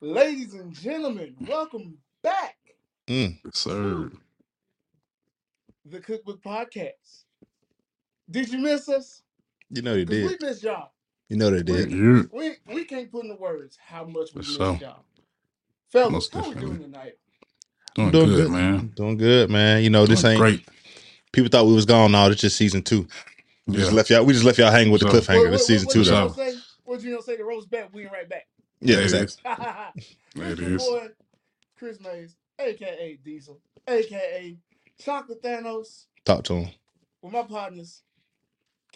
Ladies and gentlemen, welcome back Mm. Yes, sir. to the Cookbook Podcast. Did you miss us? You know they Because did. we missed y'all. You know they We, did. You we we can't put into words how much we for missed sure. y'all. Fellas, Most how we definitely. doing tonight? Doing Doing good, good. man. Doing good, man. You know, this Doing ain't great. people thought we was gone. No, this just season two. We just Yeah. left y'all. We just left y'all hanging with the So- cliffhanger. What, This what, season what, two, what For though. Gino sure. say? What Gino say? The roast back, we ain't right back. Yeah, it exactly. is. There It's your is. boy, Chris Mays, aka Diesel, aka Chocolate Thanos, Talk to him. with my partners,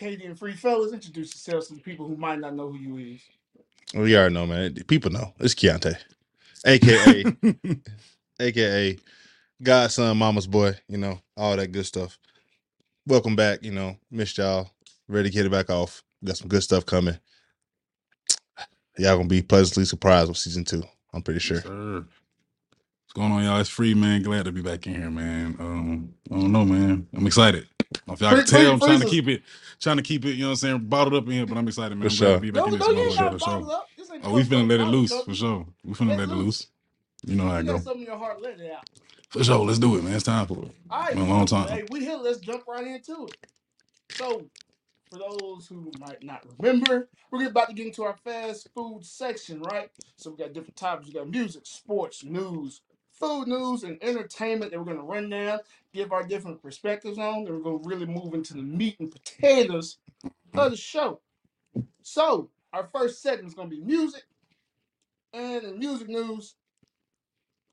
KD and Free Fellas. Introduce yourselves to the people who might not know who you is. We already know, man. People know. It's Keionta, aka aka Godson, Mama's boy. You know all that good stuff. Welcome back. You know, missed y'all. Ready to get it back off. Got some good stuff coming. Y'all gonna be pleasantly surprised with season two. I'm pretty sure. Yes. What's going on, y'all? It's free, man. Glad to be back in here, man. Um, I don't know, man. I'm excited. If y'all can tell, I'm trying to keep it, trying to keep it, you know what I'm saying, bottled up in here, but I'm excited, man. For I'm glad to sure. be back No, in no, this you ain't motherfucker for sure. up. Oh, we Coke finna let it loose, for sure. We finna Let let it loose. loose. You know how You it got go. something in your heart, let it out. For sure. Let's do it, man. It's time for it. All right, Been a long time. hey, we here. Let's jump right into it. So, for those who might not remember, we're about to get into our fast food section, right? So we got different topics. We got music, sports, news, food news, and entertainment that we're gonna run down, give our different perspectives on. Then we're gonna really move into the meat and potatoes of the show. So, our first segment is gonna be music, and music news,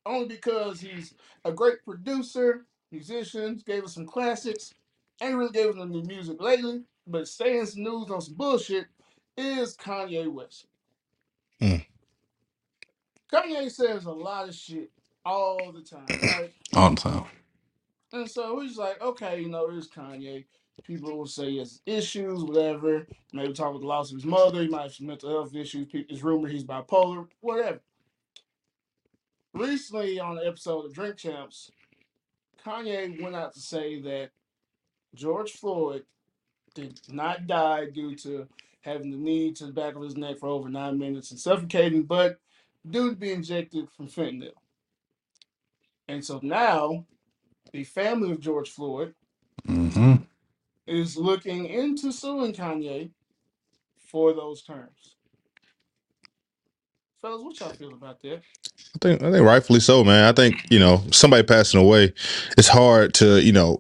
only because he's a great producer, musician, gave us some classics, ain't really gave us no new music lately, but saying some news on some bullshit is Kanye West. Mm. Kanye says a lot of shit all the time, right? All the time. And so just like, okay, you know, it's Kanye. People will say he has issues, whatever. Maybe talk with the loss of his mother. He might have some mental health issues. People- It's rumored he's bipolar, whatever. Recently, on an episode of Drink Champs, Kanye went out to say that George Floyd did not die due to having the knee to the back of his neck for over nine minutes and suffocating, but due to be injected from fentanyl. And so now, the family of George Floyd Mm-hmm. is looking into suing Kanye for those terms. Fellas, what y'all feel about that? I think I think rightfully so, man. I think you know somebody passing away. It's hard to you know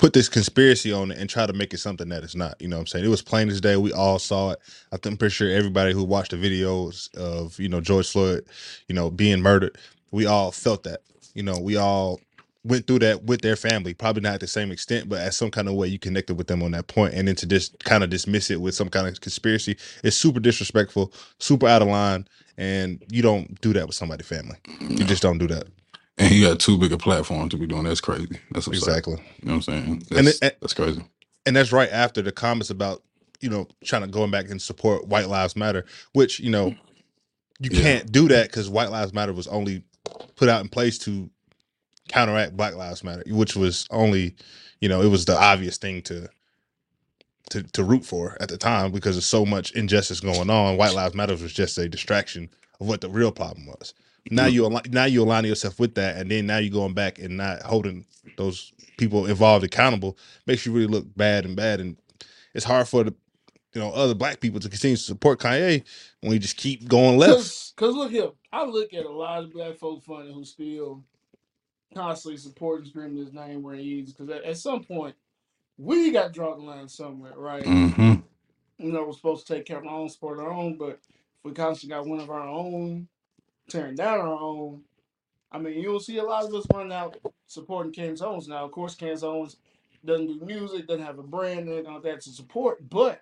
put this conspiracy on it and try to make it something that it's not. You know what I'm saying? It was plain as day. We all saw it. I I'm pretty sure everybody who watched the videos of you know George Floyd, you know, being murdered, we all felt that. You know, we all went through that with their family. Probably not at the same extent, but at some kind of way you connected with them on that point. And then to just kind of dismiss it with some kind of conspiracy is super disrespectful, super out of line. And you don't do that with somebody's family. You just don't do that. And he got too big a platform to be doing. That's crazy. That's up. Exactly. You know what I'm saying? And That's, it- that's crazy. and that's right after the comments about you know trying to going back and support white lives matter which you know you Yeah. can't do that because white lives matter was only put out in place to counteract black lives matter which was only you know it was the obvious thing to to, to root for at the time because there's so much injustice going on white lives matter was just a distraction of what the real problem was now you al- now you align yourself with that and then now you're going back and not holding those people involved accountable makes you really look bad and bad and it's hard for the you know other black people to continue to support Kanye when we just keep going left. Cause, cause look here, I look at a lot of black folk funny who still constantly supporting screaming his name where he is. Because at, at some point, we got to draw the line somewhere, right? Mm-hmm. You know, we're supposed to take care of our own, support our own, but if we constantly got one of our own tearing down our own, I mean, you'll see a lot of us run out supporting Candace Owens. Now, of course, Candace Owens doesn't do music, doesn't have a brand, and all that to support, but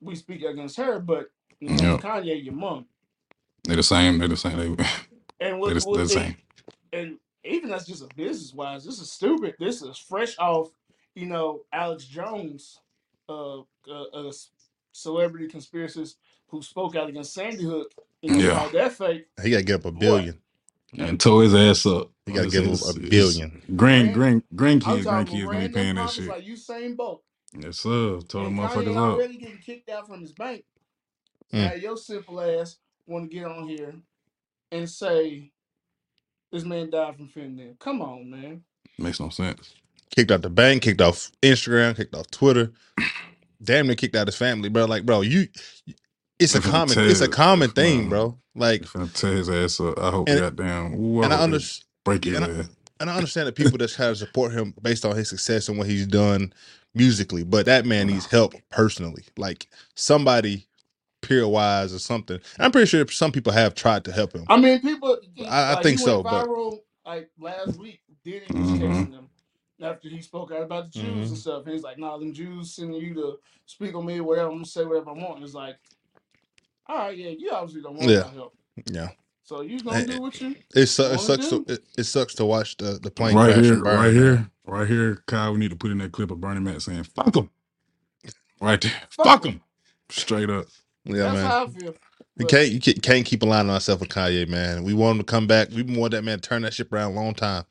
we speak against her. But you know, Yeah. Kanye, your mom. They're the same. They're the same. They, And they're, the, what they're the same. and even that's just a business wise, this is stupid. This is fresh off, you know, Alex Jones, uh, uh, a celebrity conspiracist who spoke out against Sandy Hook. You Yeah. called that fake. He got to get up a billion. And tore his ass up. He got to It's- give him a it's- billion. Grand, Grand- grand, I'm grandkids, talking grandkids gonna be random paying that pockets shit. like Usain Bolt. Yes, sir. Tore them And Kanye motherfuckers up. already getting kicked out from his bank. Mm. Now your simple ass want to get on here and say this man died from fentanyl. Come on, man. Makes no sense. Kicked out the bank, kicked off Instagram, kicked off Twitter. Damn near kicked out his family, bro. Like, bro, you it's a They finna common it's a common thing, man. bro. Like They finna tear his ass up. I hope And- goddamn. Ooh, I and I understand break his and I- and I understand that people that try to support him based on his success and what he's done musically, but that man needs help personally. Like somebody peer wise or something. I'm pretty sure some people have tried to help him. I mean, people. I- I think he so, went but- viral like last week. Diddy was Mhm. chasing them after he spoke out about the Jews Mhm. and stuff. And he's like, "Nah, them Jews sending you to speak on me or whatever. I'm gonna say whatever I want." And it's like, all right, yeah, you obviously don't want Yeah. my help. Yeah. So you gonna do what you? It, su- it Wanna sucks to do? it, it sucks to watch the, the plane Right crash here, and burn. right man. here, right here, Kyle. We need to put in that clip of Bernie Mac saying "fuck him," right there. Fuck Fuck 'em. him, straight up. Yeah, That's man. how I feel. You But- can't you can't, can't keep aligning ourselves with Kanye, man. We want him to come back. We want that man to turn that ship around a long time.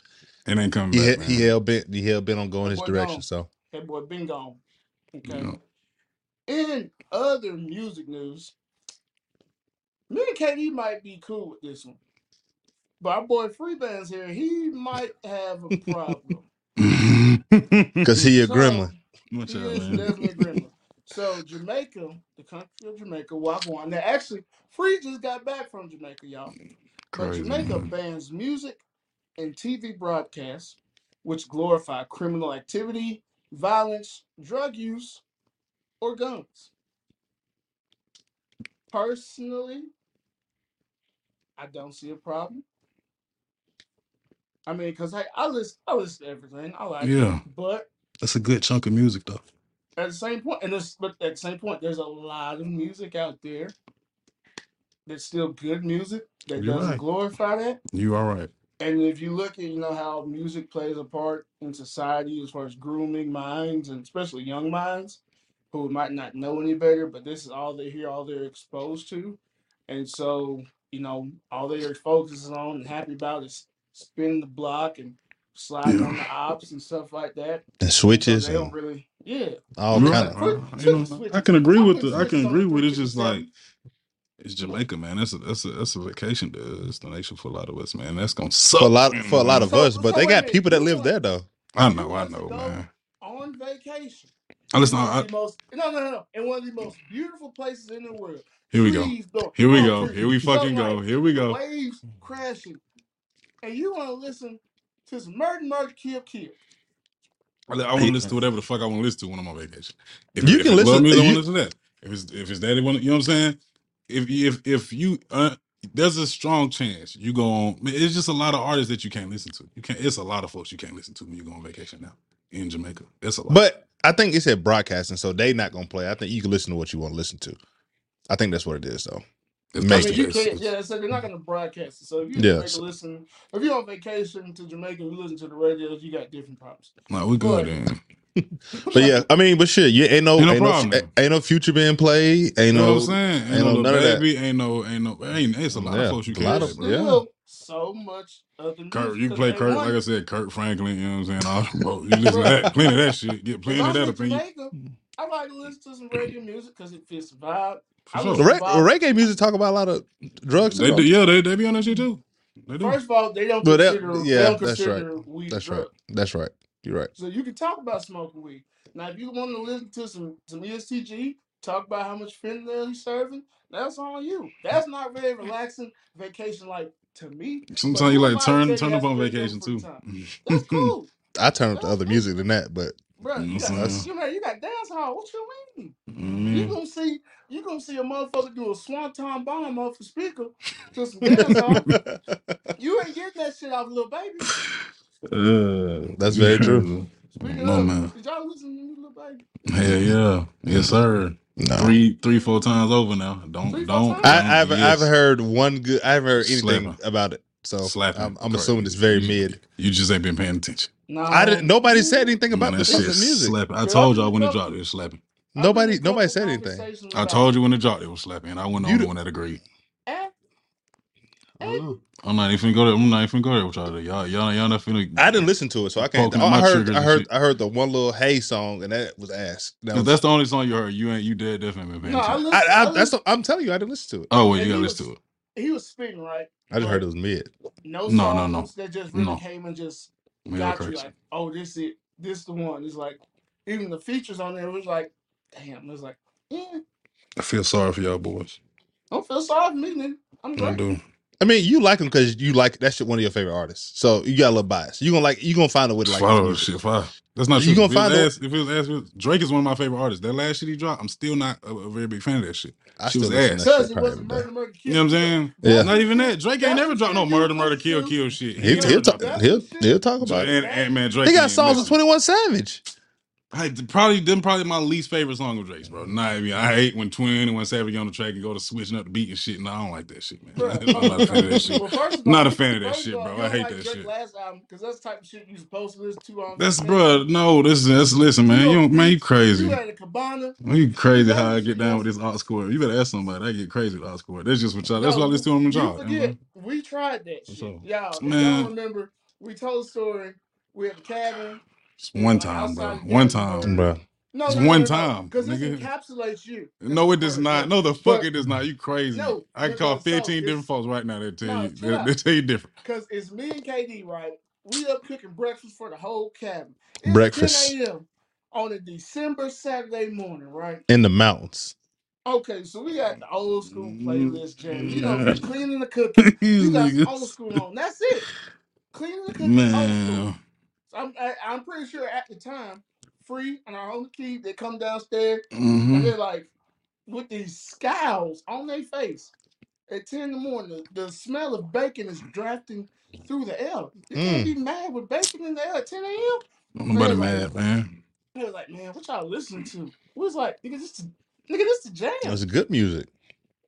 It ain't coming He back, had, man. he held bent he held bent on going That his boy direction. gone. So That boy been gone. Okay. Yeah. In other music news, me and KD might be cool with this one. But our boy Freebands here, he might have a problem. because he a So, gremlin. Watch He out, is man. definitely a gremlin. So Jamaica, the country of Jamaica, Wagwan. Now actually, Free just got back from Jamaica, y'all. But Crazy. Jamaica man. bans music and TV broadcasts which glorify criminal activity, violence, drug use, or guns. Personally, I don't see a problem. I mean, cause I I listen I listen to everything. I like Yeah. it. But That's a good chunk of music, though. at the same point, and there's but at the same point, there's a lot of music out there that's still good music that You're doesn't right. glorify that. You are right. And if you look at you know how music plays a part in society as far as grooming minds and especially young minds who might not know any better, but this is all they hear, all they're exposed to. And so, you know, all they're focusing on and happy about is spinning the block and sliding Yeah. on the ops and stuff like that. And And so switches they don't and really yeah. all You're kind of Put- bro. You know, the. I can agree I with put the. I can switches agree with it. It's 357. just like it's Jamaica, man. That's a that's a that's a vacation. destination for a lot of us, man. That's gonna suck for a lot for a lot of So- us, but so they wait a got minute, people that you live want- there though. I You know, I want to know, go man. On vacation. I listen. One of I, the most no no no no in one of the most beautiful places in the world. here we go. Please go. Here we Come go. Here we so, fucking go. Here we go. Waves crashing, and you want to listen to some murder, murder, kill, kill. I, I want to listen to whatever the fuck I want to listen to when I'm on vacation. If, You if can it's listen- music, I you- want to listen to that. If it's if it's daddy, want you know what I'm saying? If if if you uh, there's a strong chance you go on. man, It's just a lot of artists that you can't listen to. You can't. It's a lot of folks you can't listen to when you go on vacation now in Jamaica. It's a lot. But I think it said broadcasting, so they not gonna play. I think you can listen to what you want to listen to. I think that's what it is, though. If I mean, you can't. Yeah, so they're not going to broadcast it. So if you Yeah, Jamaica so- listen, if you're on vacation to Jamaica, and you listen to the radio, you got different problems. No, we good But- then. But yeah, I mean, but shit, yeah, ain't no, Ain't no ain't, no problem. ain't, ain't no future being played. Ain't You know no, what I'm saying? Ain't, ain't no no none of that. baby. Ain't no. Ain't no. Ain't. It's a lot Yeah, of folks you can't lot of- yeah. Still, so much other music. Kirk, you 'cause play they Kirk, like I said, Kirk Franklin, you know what I'm saying? All, bro, you listen to that, plenty of that shit. Get If plenty I'm of that in up in you. Jamaica, I like to listen to some reggae music because it fits the vibe. For I sure. Listen re- to Bob- reggae music talk about a lot of drugs. They do, though. yeah, they, they be on that shit too. They do. First of all, they don't But that- consider. yeah, they don't that's consider weed That's drug. right. That's right. You're right. So you can talk about smoking weed. Now, if you want to listen to some some EST Gee, talk about how much fentanyl he's serving. That's on you. That's not very relaxing vacation like to me. But Sometimes you like am I to turn turn up on vacation too. time? That's cool, I turn up to other music than that, but bro. You got, Mhm. you, know, you got dance hall. What you mean? You Mhm. gonna see you gonna see a motherfucker do a swanton bomb off the speaker to some dance hall. You ain't getting that shit off Lil Baby. Uh, That's very true. Speaking No, of, man. did y'all listen to Lil Baby? Hell yeah, yes sir. no. Three, three, four times over now. Don't, Three, four don't. times? I, don't- I've yes. I've heard one good. I haven't heard anything Slapping. about it, so Slapping. I'm, I'm Correct. assuming it's very You- mid. You just ain't been paying attention. No, I didn't. Nobody said anything Man, about that this shit piece of music. slapping. I Girl, told I y'all when it couple- dropped, it was slapping. Nobody- nobody said anything. I told you when it dropped, it was slapping. And I wasn't the You only d- one that agreed. Eh, I don't know. I'm not even go there. I'm not even go there with y'all. Y'all, y'all, y'all not finna. I didn't listen to it, so I can't. Poking I my heard. triggers I and heard. shit. I heard the one little "Hey" song, and that was ass. That was, that's the only song you heard, you ain't you dead definitely been paying No, I attention. listen. I, I, I that's. listen. I'm telling you, I didn't listen to it. Oh well, And you gotta he listen was- to it. he was spitting right. I just but heard it was mid. No No, no, songs no. that just really No. came and just Man, got crazy. you like, oh, this it, this the one. It's like even the features on there was like, damn. It was like, yeah, I feel sorry for y'all boys. I don't feel sorry for me, nigga. I'm I great. do. I mean, you like him because you like that's one of your favorite artists. So you got a little bias. You gonna like you gonna find a way to like his Follow this shit. Fire. That's not You true. gonna if, find it was ass, if it was ass, with- Drake is one of my favorite artists. That last shit he dropped, I'm still not a, a very big fan of that shit. I She still was ass. that Because shit it probably wasn't murder, murder, kill. You know what I'm saying? Yeah. Not even that. Drake ain't That's never dropped no murder, murder, kill, kill shit. He'll, He he'll, talk, he'll, he'll talk about And, it. and man, Drake. He got songs with Twenty One Savage. I, probably them probably my least favorite song of Drake's, bro. Nah, I mean, I hate when Twin and when Savage on the track and go to switching up the beat and shit. No, I don't like that shit, man. I'm not a fan of that shit. Well, Not all- a fan of that shit, all, bro. I hate like that Drake shit. Last album, because that's type of shit you supposed to listen to on. That's bro. No, this is that's listen, man. You, man, you crazy. You at a cabana. You crazy how I get down with this aux cord. You better ask somebody. I get crazy with aux cord. That's just what y'all. That's Yo, what I listen to on You job. forget, we tried that shit. So, Y'all, man. y'all remember, we told a story. We had a cabin. Just one time, bro. Outside One Gettysburg. time. Bro. No, It's no, no, one no, time, Because this nigga. encapsulates you. No, it does not. No, the fuck But- it does not. You crazy. No, I can because call so 15 it's- different folks right now that tell No, you chill they, out. they tell you different. Because it's me and KD, right? We up cooking breakfast for the whole cabin. It's Breakfast. 10 a.m. on a December Saturday morning, right? In the mountains. Okay, so we got the old school Mm. playlist jam. You know, we cleaning the cooking. These We got niggas. old school on. That's it. Cleaning the cooking. Old school. Man. I'm, I, I'm pretty sure at the time, free on our own key, they come downstairs and they're like, with these scowls on their face at 10 in the morning, the, the smell of bacon is drafting through the air. You can't Mm. be mad with bacon in the air at 10 a.m. Nobody Man, mad, man. They was like, man, what y'all listening to? We was like, nigga, this is, nigga, this the jam. Was good music.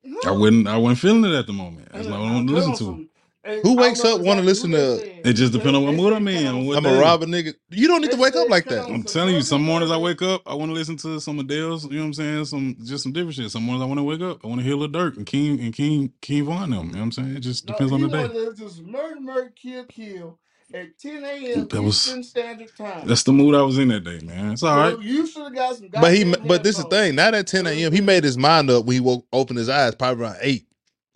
No. I wouldn't. I wasn't feeling it at the moment. That's And not I what I want to put listen on to. some- and Who I wakes know up wanna exactly listen who to- they. It just depends on what they mood I'm in, put on what I'm a day? robber nigga. You don't need to They wake up like put that. I'm some telling you, some mornings I Murder. wake up, I want to listen to some Adele's. You know what I'm saying? Some just some different shit. Some mornings I want to wake up, I want to hear Lil Durk and King and King King Von them. You know what I'm saying? It just No, depends he on the wanted day. to listen to some murder, murder, kill, kill at 10 a.m. That was- Eastern Standard Time. That's the mood I was in that day, man. It's all right. So you should have got some. But he, goddamn but this is the headphones. thing. Not at 10 a.m. He made his mind up when he woke, opened his eyes, probably around eight.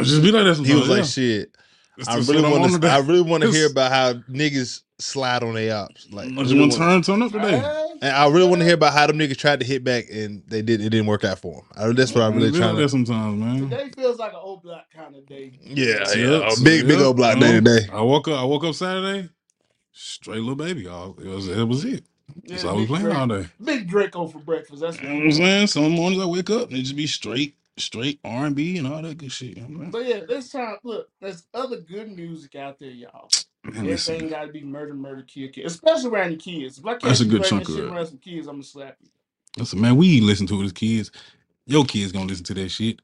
Just be like that sometimes. He was like, yeah. "Shit, It's I just really what I'm want to. I really want to hear about how niggas slide on their ops. Like, I I just really want to turn turn up today. And I really want to hear about how them niggas tried to hit back and they did. It didn't work out for them. I, that's what I'm mm, really Be trying like to. sometimes, man. Today feels like an O Block kind of day. Yeah, Yep, yeah. Big, big O Block you day today. I woke up. I woke up Saturday, straight Lil Baby. All it was. It was it. That's Yeah, all we Big playing Drake- all day. Big Draco for breakfast. That's You know what I'm saying? Some mornings I wake up and it just be straight, straight R and B and all that good shit. You know what I'm But yeah, this time, look, there's other good music out there, y'all. saying? Man, listen, Everything got to be murder, murder, kill, kill, especially around the kids. If I can't That's a be good playing chunk this shit of it. around some kids, I'm gonna slap you. listen, man, we listen to it as kids. Your kids gonna listen to that shit.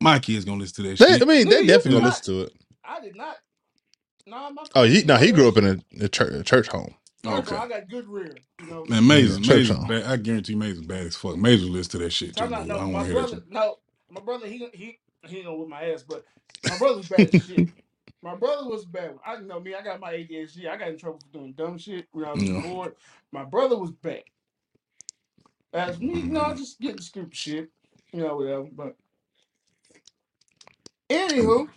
My kids gonna listen to that They, shit. I mean, they Nigga, definitely you gonna not- listen to it. I did not. Nah, my Oh, he no, he grew up in. in a, a church, a church home. Okay. I got good rear. You know. Man, Maze, Yeah, church Maze, is bad. I guarantee Maze is bad as fuck. Maze will listen to that shit too. I'm not, bro. I no, don't my want to hear that brother. shit. No, my brother. He he he ain't gonna whip my ass, but my brother's bad as shit. My brother was bad. I know me. I got my ADHD. I got in trouble for doing dumb shit when I was Yeah. bored. My brother was bad. As me, you know, Mm-hmm. Just get the stupid shit, you know, whatever. But anywho,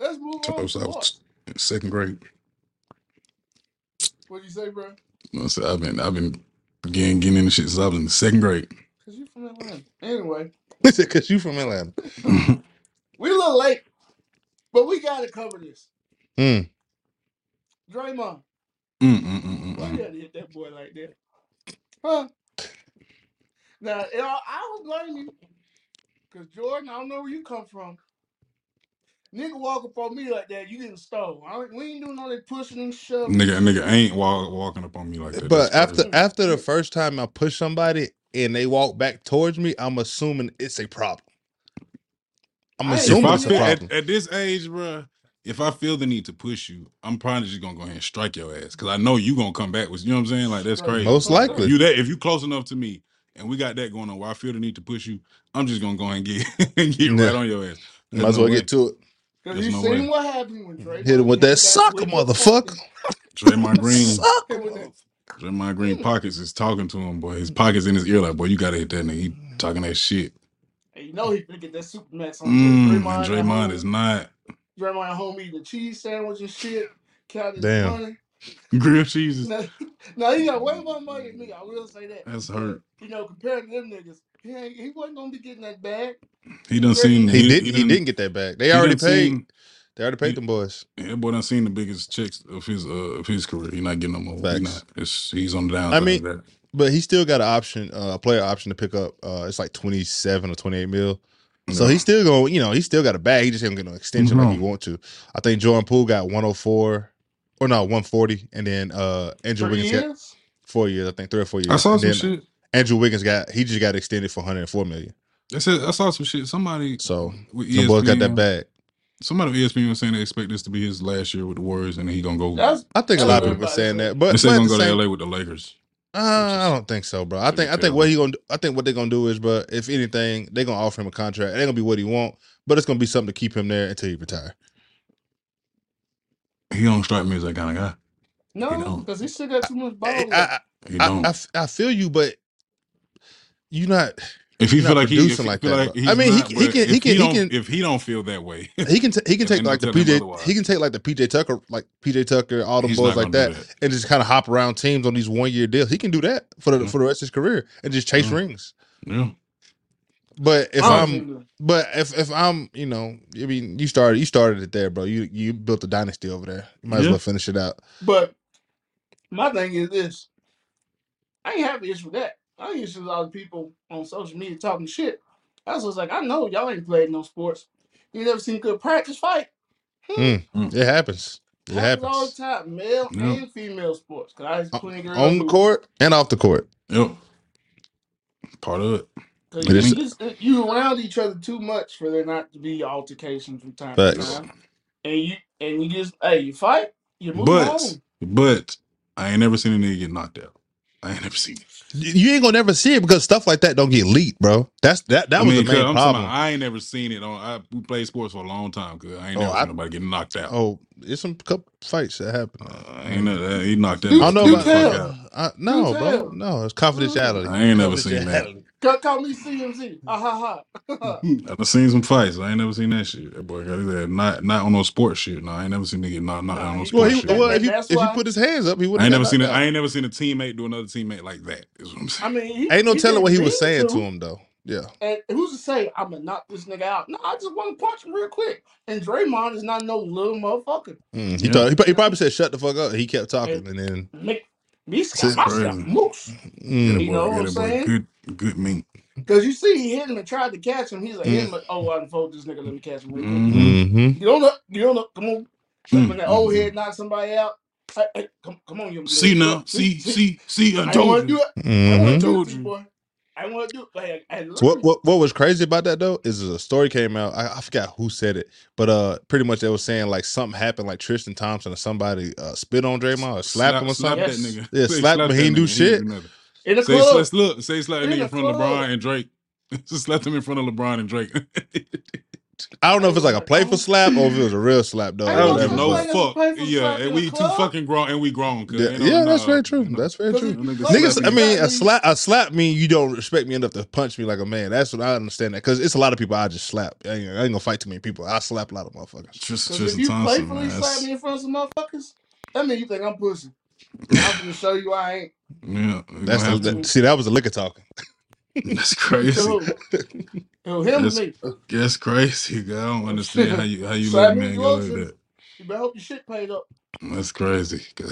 let's move I on. was, I what? was in second grade. What you say, bro? I said, I've been, I've been getting getting into shit since I was in the second grade. Cause you from Atlanta. Anyway, He said, "Cause you from Atlanta." we a little late, but we gotta cover this. Mm. Draymond, Mm, mm, mm, mm, why mm. you gotta hit that boy like that? Huh? Now, you know, I don't blame you. Because, Jordan, I don't know where you come from. Nigga walk up on me like that, you getting stole. I ain't- we ain't doing all that pushing and shoving. Nigga, nigga ain't walk, walking up on me like that. But after crazy. after the first time I push somebody and they walk back towards me, I'm assuming it's a problem. I'm I ain't if assuming I it's a feel problem. at, at this age, bruh, if I feel the need to push you, I'm probably just gonna go ahead and strike your ass because I know you gonna come back with. You know what I'm saying? Like that's crazy. Most likely. If you that if you close enough to me and we got that going on where I feel the need to push you, I'm just gonna go ahead and get get Yeah. right on your ass. There's Might as no well way. get to it. Because you no seen way. what happened when Draymond Hit him with that sucker, motherfucker. Draymond Green, Sucker, with that- Draymond Green pockets is talking to him, boy. His pockets in his ear, like, boy, you gotta hit that nigga. He talking that shit. Hey, you know he finna get that Supermax on Mm, Draymond. and at Draymond home. is not. Draymond at home eating a cheese sandwich and shit, counting his Damn. money. Grilled cheeses. Now, now he got way more money than me. I will say that. That's hurt. You know, compared to them niggas, he ain't, he wasn't gonna be getting that bag. He done seen. He, didn't. He, done- didn't get that back. They already paid. seen- they already paid he- them boys. Yeah, that boy done seen the biggest checks of his uh of his career. He's not getting no more. He Facts. not. It's, he's on the downside. I mean, of that. But he still got an option, uh, a player option to pick up. Uh, it's like twenty seven or twenty eight mil. So Yeah. he's still going. You know, he still got a bag. He just ain't get no extension like he Mhm. want to. I think Jordan Poole got one hundred four. Or no, one forty, and then uh Andrew Three Wiggins got years? four years. I think three or four years. I saw And some then shit. Andrew Wiggins got he just got extended for one hundred and four million. I said I saw some shit. Somebody So with E some boys got that ESPN bag. Somebody with E ESPN was saying they expect this to be his last year with the Warriors, and he gonna go. That's I think a lot of people are saying that, but, they say but he's gonna the go to LA with the Lakers. Uh, I don't think so, bro. I think I think what he gonna I think what they're gonna do is, but if anything, they're gonna offer him a contract. It ain't gonna be what he want, but it's gonna be something to keep him there until he retire. He don't strike me as that kind of guy. He no, don't. because he still got too much ball. I, left. I, He I, don't. I f- I feel you, but you not. If he feel like he, if he like feel that, like he's I mean, he not, can- he can- he can- he don't- can- If he don't feel that way, He can t- he can take like the no telling him PJ he can take like the PJ Tucker like PJ Tucker all the boys like gonna that, and just kind of hop around teams on these one year deals. He can do that for the Yeah. for the rest of his career and just chase Yeah. rings. Yeah, But if oh, I'm, think But if if I'm, you know, I mean, you started you started it there, bro. You you built a dynasty over there. You might as well finish it out. But my thing is this: I ain't have an issue with that. I ain't issue a lot of people on social media talking shit. I was like, I know y'all ain't played no sports. You never seen a good practice fight. Hmm. Mm, It happens. It Happens all the happens time, male Yeah. and female sports. Cause I used to plenty girls on the who- court and off the court. yep. Part of it. 'cause It you, is- just, you around each other too much for there not to be altercations from time to Facts. time. And you and you just hey, you fight, you move But on. but I ain't never seen a nigga get knocked out. I ain't never seen it. You you ain't gonna never see it because stuff like that don't get leaked, bro. That's that that I was mean, the main 'cause I'm problem. about, I ain't never seen it on. I we played sports for a long time. Cause I ain't Oh, never I- seen nobody get knocked out. oh, it's some couple fights that happen. Uh, I ain't never, he knocked that. I don't know about tell. fuck out. I, no, bro. No, it's confidentiality. I ain't never seen that. Confidentiality. Call, call me TMZ. Ah ha ha. I've seen some fights. I ain't never seen that shit. That boy got his ass not not on no sports shit. No, I ain't never seen nigga knocked knocked out on no Nah, sports Well, he, shit. well, if he That's if he why- put his hands up, he would. I ain't never seen it. I ain't never seen a teammate do another teammate like that. Is what I'm saying. I mean, he, Ain't no he telling did what he was mean saying to him though. Yeah. And who's to say I'm gonna knock this nigga out? No, I just want to punch him real quick. And Draymond is not no little motherfucker. Mm, he, Yeah. thought, he, pro- he probably said shut the fuck up. He kept talking, and then Make me Shit scap my stuff crazy. moose. mm, That You boy- know yeah, what I'm that boy saying? Good, good meat. Because you see, he hit him and tried to catch him. He's like, hit him, Mm. like, oh, I unfold this nigga. Let me catch him real quick. Mhm. hmm Get on up. Get on up. Come on. Mm, When that old mm, head knock somebody out. Hey, hey, come, come on, you. See now, see, see, see. I I don't told want to you. do it. I hmm want to do Told it, to you. you, boy. I want to do it. But hey, I So what, what what was crazy about that though is a story came out. I, I forgot who said it, but uh, pretty much they were saying like something happened, like Tristan Thompson or somebody uh, spit on Draymond or slapped him or slap something. that Yes. nigga. Yeah, Say slapped him, that he ain't do nigga, shit. nothing. In the Say, club. let's look. Say slap that In nigga the in front of. LeBron and Drake. Just slapped him in front of LeBron and Drake. I don't know if it's like a playful oh. slap or if it was a real slap though. I I don't give no fuck. Yeah, and we too fucking grown and we grown. Yeah, you know, yeah, that's very true. you know. That's very true. it- Niggas Niggas, I mean, Slap a me. slap, a slap mean you don't respect me enough to punch me like a man. That's what I understand that because it's a lot of people I just slap. I ain't, I ain't gonna fight too many people. I slap a lot of motherfuckers. Tristan, Because if Tristan you Thompson, playfully man. slap me in front of some motherfuckers, that means you think I'm pussy. I'm gonna show you I ain't. Yeah, That's the, that, see that was a liquor talking. To That's crazy. who? To him or That's, me? that's crazy. girl. I don't understand how you how you let a me man go the like ocean. that. You better hope your shit paid up. That's crazy. girl.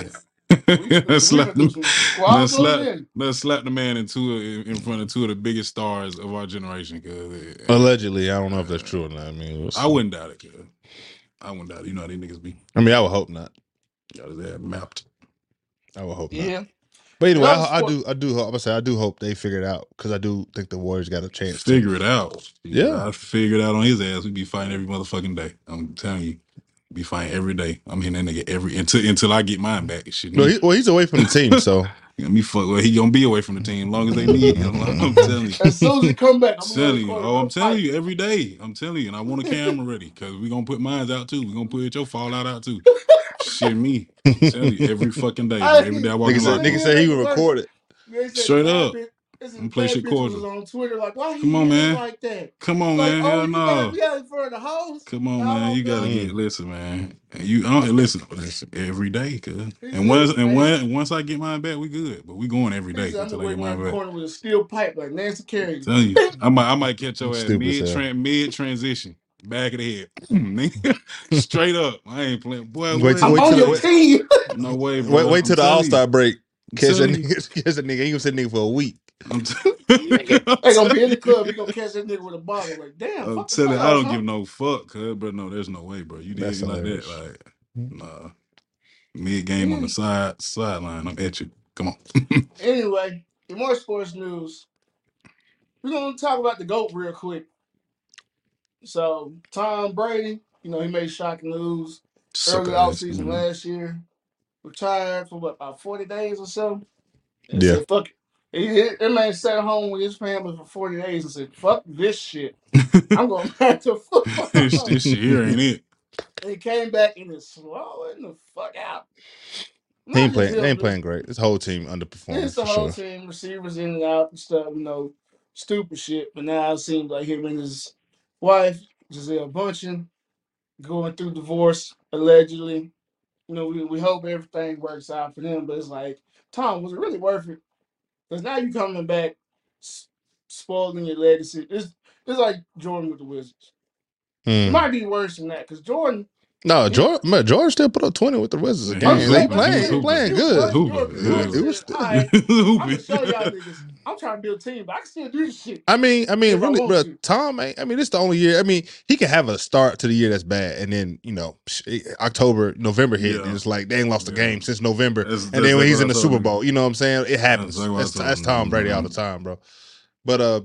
We, we, we slap gonna do them. some Let's clothes slap, in. let's slap the man in two of- in front of two of the biggest stars of our generation. Cause Allegedly, I don't know if that's uh, true or not. I mean, we'll see. I wouldn't doubt it. Cause I wouldn't doubt it. You know how these niggas be. I mean, I would hope not. Got his ass mapped. I would hope not. Yeah. But anyway, I, I do, I do hope. I say, I do hope they figure it out because I do think the Warriors got a chance. to. Figure it out. Yeah. I figured it out on his ass. We'd be fighting every motherfucking day. I'm telling you. Be fighting every day. I'm hitting that nigga every until until I get mine back. Shit. Well, he, well, he's away from the team, so Gonna be fuck. Well, he gonna be away from the team as long as they need him. I'm telling you. As soon as he come back, I'm oh, I'm telling you. Oh, I'm telling you every day. I'm telling you, and I want a camera ready because we gonna put mines out too. We gonna put your fallout out too. Shit, me. I'm telling you every fucking day. bro. Every day I walk nigga in said, locker nigga room. said he would record it. They said, Straight up. it." This is I'm play shit bitch on Twitter like, why he Come on, man. like that? Come on, Like, man. oh, Hell you no. gotta yell in front of the hoes. Come on, No, man. You gotta bro. get listen, man. And you I don't listen, listen every day, cuz. He And once said, and man. when, once I get mine back, we good. But we going every He day said, I'm until gonna I wait get around mine the back. corner with a steel pipe like Nancy Kerrigan. Tell you, I might I might catch your ass Stupid mid hell. tran mid transition, back of the head, Nigga, straight up. I ain't playing, boy. Wait What? till- I'm wait on till- your wait- team. no way, bro. Wait, wait I'm till the telling All you. Star break. I'm Catch that telling you. nigga. Catch that nigga. He was that nigga for a week. I'm t- They gonna be in the club. You gonna catch that nigga with a bottle. Like, damn. I'm fuck the telling I don't give no fuck, cuz, bro. No, there's no way, bro. You did That's it like that, hilarious. like nah. Mid game on the side sideline. I'm at you. Come on. Anyway, in more sports news, we're gonna talk about the GOAT real quick. So Tom Brady, you know, he made shocking news early Sucker off ass, season man. last year. Retired for what about 40 days or so? And Yeah. said, fuck it. He, he- that man sat home with his family for 40 days and said, fuck this shit. I'm going back to football. this, this shit here ain't it. and he came back and is slowing the fuck out. He Not ain't just playing. him, They ain't playing great. This whole team underperforming It's the for whole sure. team, receivers in and out and stuff, you know, stupid shit. But now it seems like him and his wife, Gisele Bündchen, going through divorce allegedly. You know, we, we hope everything works out for them, but it's like, Tom, was it really worth it? Because now you coming back, s- spoiling your legacy. It's it's like Jordan with the Wizards. It Hmm. might be worse than that because Jordan. No, George. Man, George still put up twenty with the Wizards. Yeah, Again. he He, was he hooping. He playing. was He playing hooping. good. He was Jordan- hooping. Jordan was said, still- "All right, I'm gonna show y'all niggas. I'm trying to build a team, but I can still do this shit. I mean, I mean, If I really, want bro. to. Tom, ain't- I mean, this the only year. I mean, he can have a start to the year that's bad, and then you know, October, November hit, Yeah. and it's like they ain't lost a Yeah. game since November. That's- and that's then when he's in the Super. Bowl, you know what I'm saying? It happens. like what I That's, that's. Tom Brady all the time, bro. But uh,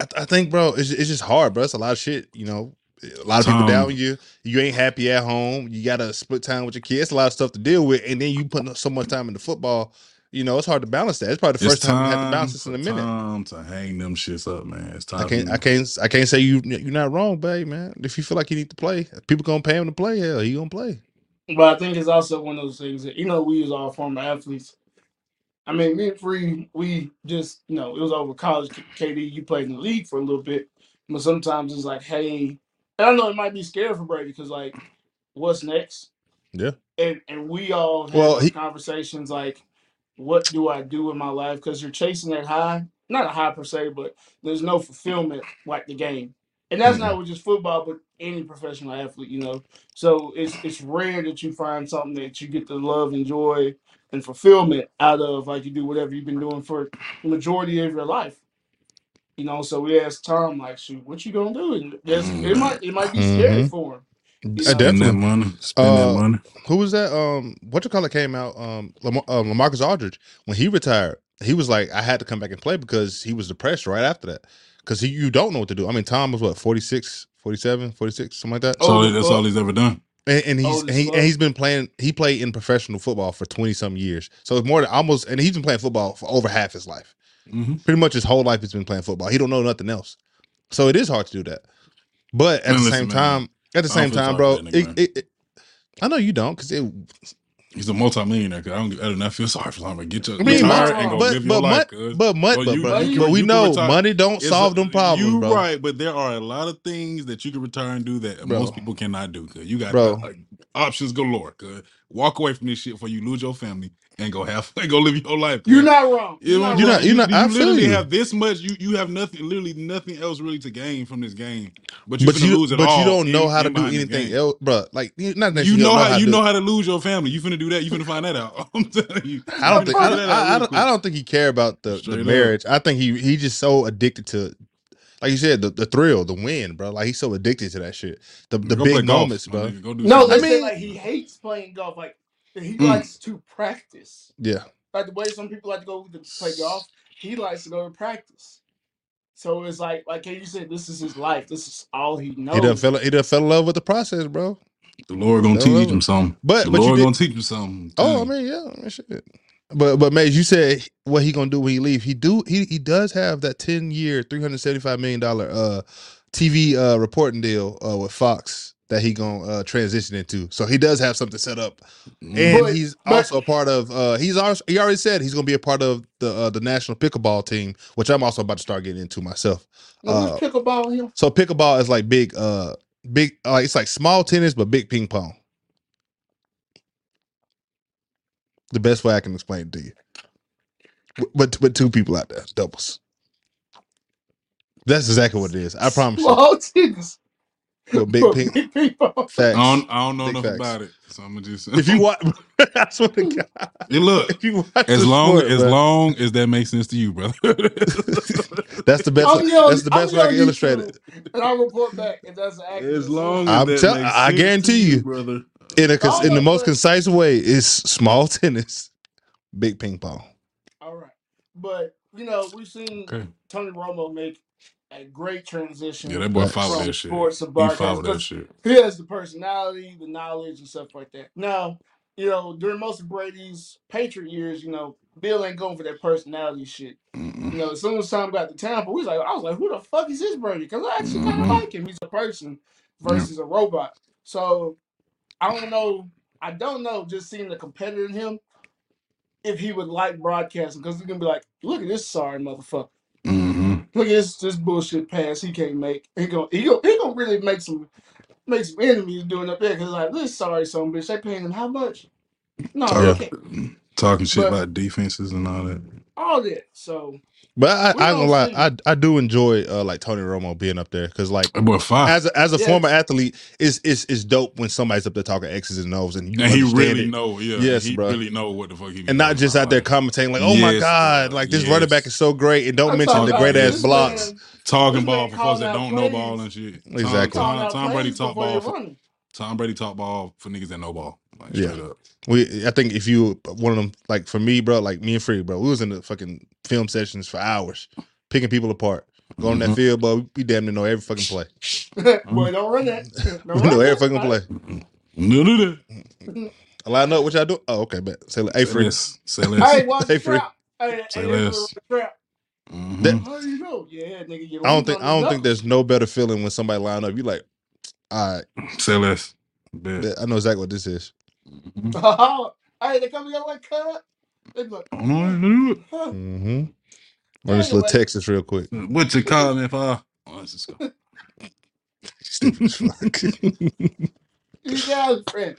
I, I think, bro, it's, it's just hard, bro. It's a lot of shit. You know, a lot of people Tom- doubting you. You ain't happy at home. You got to split time with your kids. It's a lot of stuff to deal with, and then you putting so much time into football. You know, it's hard to balance that. It's probably the It's first time, you had to balance this in a for minute. Time to hang them shits up, man. It's time. I can't, for- I can't, I can't say you, you're not wrong, babe, man. If you feel like you need to play, people gonna pay him to play. Hell, he gonna play. But I think it's also one of those things that you know we as all former athletes. I mean, me and Free, we just you know it was over college. KD, you played in the league for a little bit, but sometimes it's like, hey, and I know it might be scary for Brady because like, what's next? Yeah. And and we all have Well, he- conversations like, what do I do in my life? Because you're chasing that high, not a high per se, but there's no fulfillment like the game. And that's not with just football, but any professional athlete, you know. So it's it's rare that you find something that you get to love, enjoy, and fulfillment out of, like you do whatever you've been doing for the majority of your life. You know, so we asked Tom, like, shoot, what you gonna do? And that's, it might it might be scary Mhm. for him. Know, Spend definitely. that money. Spend Uh, that money. Who was that? Um, what you call it came out? Um, Lam- uh, Lamarcus Aldridge when he retired, he was like, I had to come back and play because he was depressed right after that. Because he, you don't know what to do. I mean, Tom was what 46, 47, 46, something like that. That's Oh, all. That's all he's ever done. And, and he's and, he, and he's been playing. He played in professional football for twenty some years. So it's more than almost. And he's been playing football for over half his life. Mm-hmm. Pretty much his whole life he's been playing football. He don't know nothing else. So it is hard to do that. But at Man, the listen, same man. time, at the same time, bro, for that nigga, it, it, it- I know you don't because it He's a multimillionaire. Cause I don't. I do not feel sorry for him. Get your I mean, retire but- and go but live but your life. mon- but mon- Well, but, you- you but we know money don't It's solve a- them problems, You bro. right, but there are a lot of things that you can retire and do that Bro. most people cannot do. Cause you got Bro. options galore. Cause walk away from this shit before you lose your family and go have go live your life. You're not wrong. You You're know, not You're wrong. not- you're not- You, I you feel literally you. have this much. You you have nothing, literally nothing else really to gain from this game. But you But finna you lose it but all you don't know in- how to in do behind this anything game. else, bro. Like you not that You know how you to- know how to lose your family. You finna do that. You finna find that out. I'm telling you. I don't You think I figure don't, that out I, I real don't, quick. I don't think he care about the, the Straight up. marriage. I think he he just so addicted to like you said, the, the thrill, the win, bro. Like he's so addicted to that shit. The the Go play big golf, moments, my bro. nigga. Go do No, something. they I say mean- like he hates playing golf. Like he Mm. likes to practice. Yeah. Like the way some people like to go to play golf, he likes to go to practice. So it's like, like can you said, this is his life. This is all he knows. He done fell he done fell in love with the process, bro. The Lord gonna No, teach no. him something. But the but you Lord did, gonna teach him something. Oh, I Tell you. mean, yeah, I mean, shit. But but Maze, you said what he gonna do when he leave. He do he he does have that ten year, three hundred seventy five million dollar uh TV uh reporting deal uh with Fox that he gonna uh, transition into. So he does have something set up, and But- he's but- also a part of. Uh, he's also, he already said he's gonna be a part of the uh, the national pickleball team, which I'm also about to start getting into myself. Now, Uh, pickleball here? so pickleball is like big, uh, big, uh, it's like small tennis but big ping pong. The best way I can explain it to you, W- but but two people out there doubles. That's exactly what it is. I promise you. Small tennis. Big But ping big ping-pong. I facts. don't, I don't know Big enough facts. about it, so I'm gonna just. If you watch, I swear to God, Hey, look, if you watch as the long sport, as bro, long as that makes sense to you, brother. that's the best. I'll way- be that's the I'll best way I on can illustrate YouTube, it. And I'll report back if that's accurate. as long as I'm that tell- makes I sense to guarantee you. brother. In a cons- in the most concise way is small tennis, big ping pong. All right. But, you know, we've seen Okay. Tony Romo make a great transition. Yeah, that boy Facts. followed from that shit. sports to He broadcast, followed that 'cause shit. He has the personality, the knowledge, and stuff like that. Now, you know, during most of Brady's Patriot years, you know, Bill ain't going for that personality shit. Mm-mm. You know, as soon as Tom got to Tampa, we was like, I was like, who the fuck is this Brady? Because I actually kind of Mhm. like him. He's a person versus a robot. So I don't know. I don't know. Just seeing the competitor in him, if he would like broadcasting, because he's gonna be like, look at this sorry motherfucker. Mhm. Look at this this bullshit pass he can't make. He gonna he gonna, he gonna really make some make some enemies doing up there. Cause like this sorry son bitch, they paying him how much? No, Yeah. they can't. Talking shit But- about defenses and all that. All that. So But I, We I ain't gonna gonna lie. I I do enjoy uh, like Tony Romo being up there because like That boy fire. as a, as a Yes. former athlete, is is is dope when somebody's up there talking X's and O's and you and he really it. know, yeah. Yes, he bro. really know what the fuck he be and not just about. out there Like, commentating like, "Oh my god, bro. like this Yes. running back is so great," and don't I'm mention the great ass blocks. man talking This ball man for folks that don't know ball and shit. Exactly. calling Tom, Tom Brady talk ball for running. Tom Brady talk ball for niggas that know ball. Like Yeah. straight up. We, I think if you one of them, like for me, bro, like me and Free, bro, we was in the fucking film sessions for hours, picking people apart, going on that field, bro. We damn near know every fucking play. Boy, don't run that. Don't We know every that. fucking play. No, no, no. I line up, what y'all do? Oh, okay, bet. Say, hey, Say Free, less. Say less. Hey, watch Hey, the Free. trap. Hey, Say hey, less. the trap. Mhm. That- How do you know? Yeah, nigga, you I don't think I don't the think there's no better feeling when somebody line up. You like, all right, Say less. Bet. bet- I know exactly what this is. Double. hey, they come together like cut. They be like, I don't know how to do it. huh. Mm-hmm. Run this little Anyway. Texas real quick. What you call me if I? Oh, let's just go. Stupid as fuck. you guys, friend.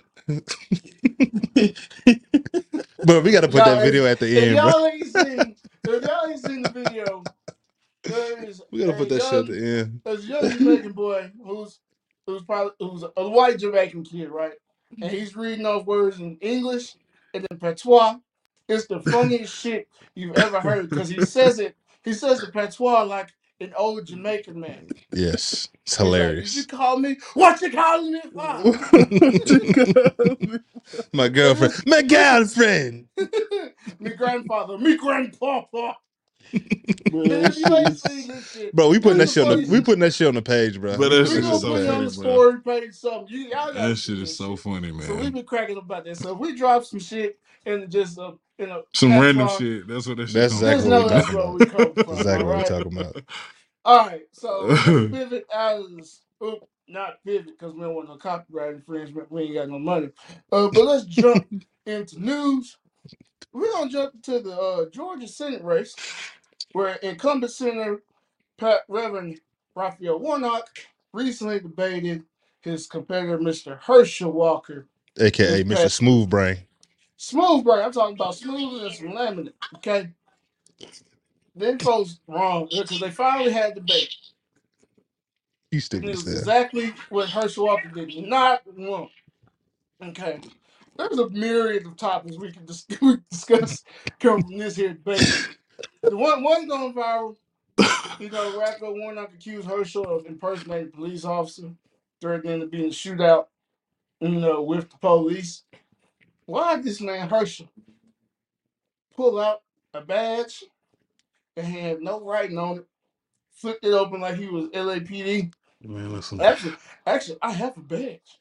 but we got to put Y'all that video at the If end, bro. y'all ain't seen, if y'all ain't seen the video, there's We got to a put that shit young- at the end. There's a young Jamaican boy who's who's probably who's a white Jamaican kid, right? And he's reading off words in English and in patois. It's the funniest shit you've ever heard because he says it. He says the patois like an old Jamaican man. Yes, it's He's like, hilarious. Did you call me? What you calling me for? My girlfriend, my girlfriend. me grandfather, me grandpapa. If you ain't seen this shit, Bro, we putting that shit on the we putting that shit on the page, bro. But that we shit is so put it on the funny, bro. story page. Something you y'all gotta That see shit this is so funny, man. So we man. been cracking up about that. So if we drop some shit and just uh, in a Some random platform, shit. That's what that shit That's comes Just exactly know what we that's talking where about. we come from. Exactly what we right? talking about. All right, so let's pivot out of this. Oop, not pivot because we don't want no copyright infringement. We ain't got no money. Uh, but let's jump into news. We're gonna jump to the uh, Georgia Senate race, where incumbent Senator Pat Reverend Raphael Warnock recently debated his competitor, Mr. Herschel Walker. AKA This Mr. past- Smooth Brain. Smooth brain. I'm talking about smooth and some laminate. Okay. Then folks wrong because they finally had debate. You stupid it as was hell. exactly what Herschel Walker did not want. Okay. There's a myriad of topics we can dis- we can discuss come from this here debate. The one one going viral, you know, Raphael Warnock accused Herschel of impersonating a police officer during the being a shootout, you know, with the police. Why did this man Herschel pull out a badge that had no writing on it, flipped it open like he was LAPD? Man, listen. Actually, actually, I have a badge.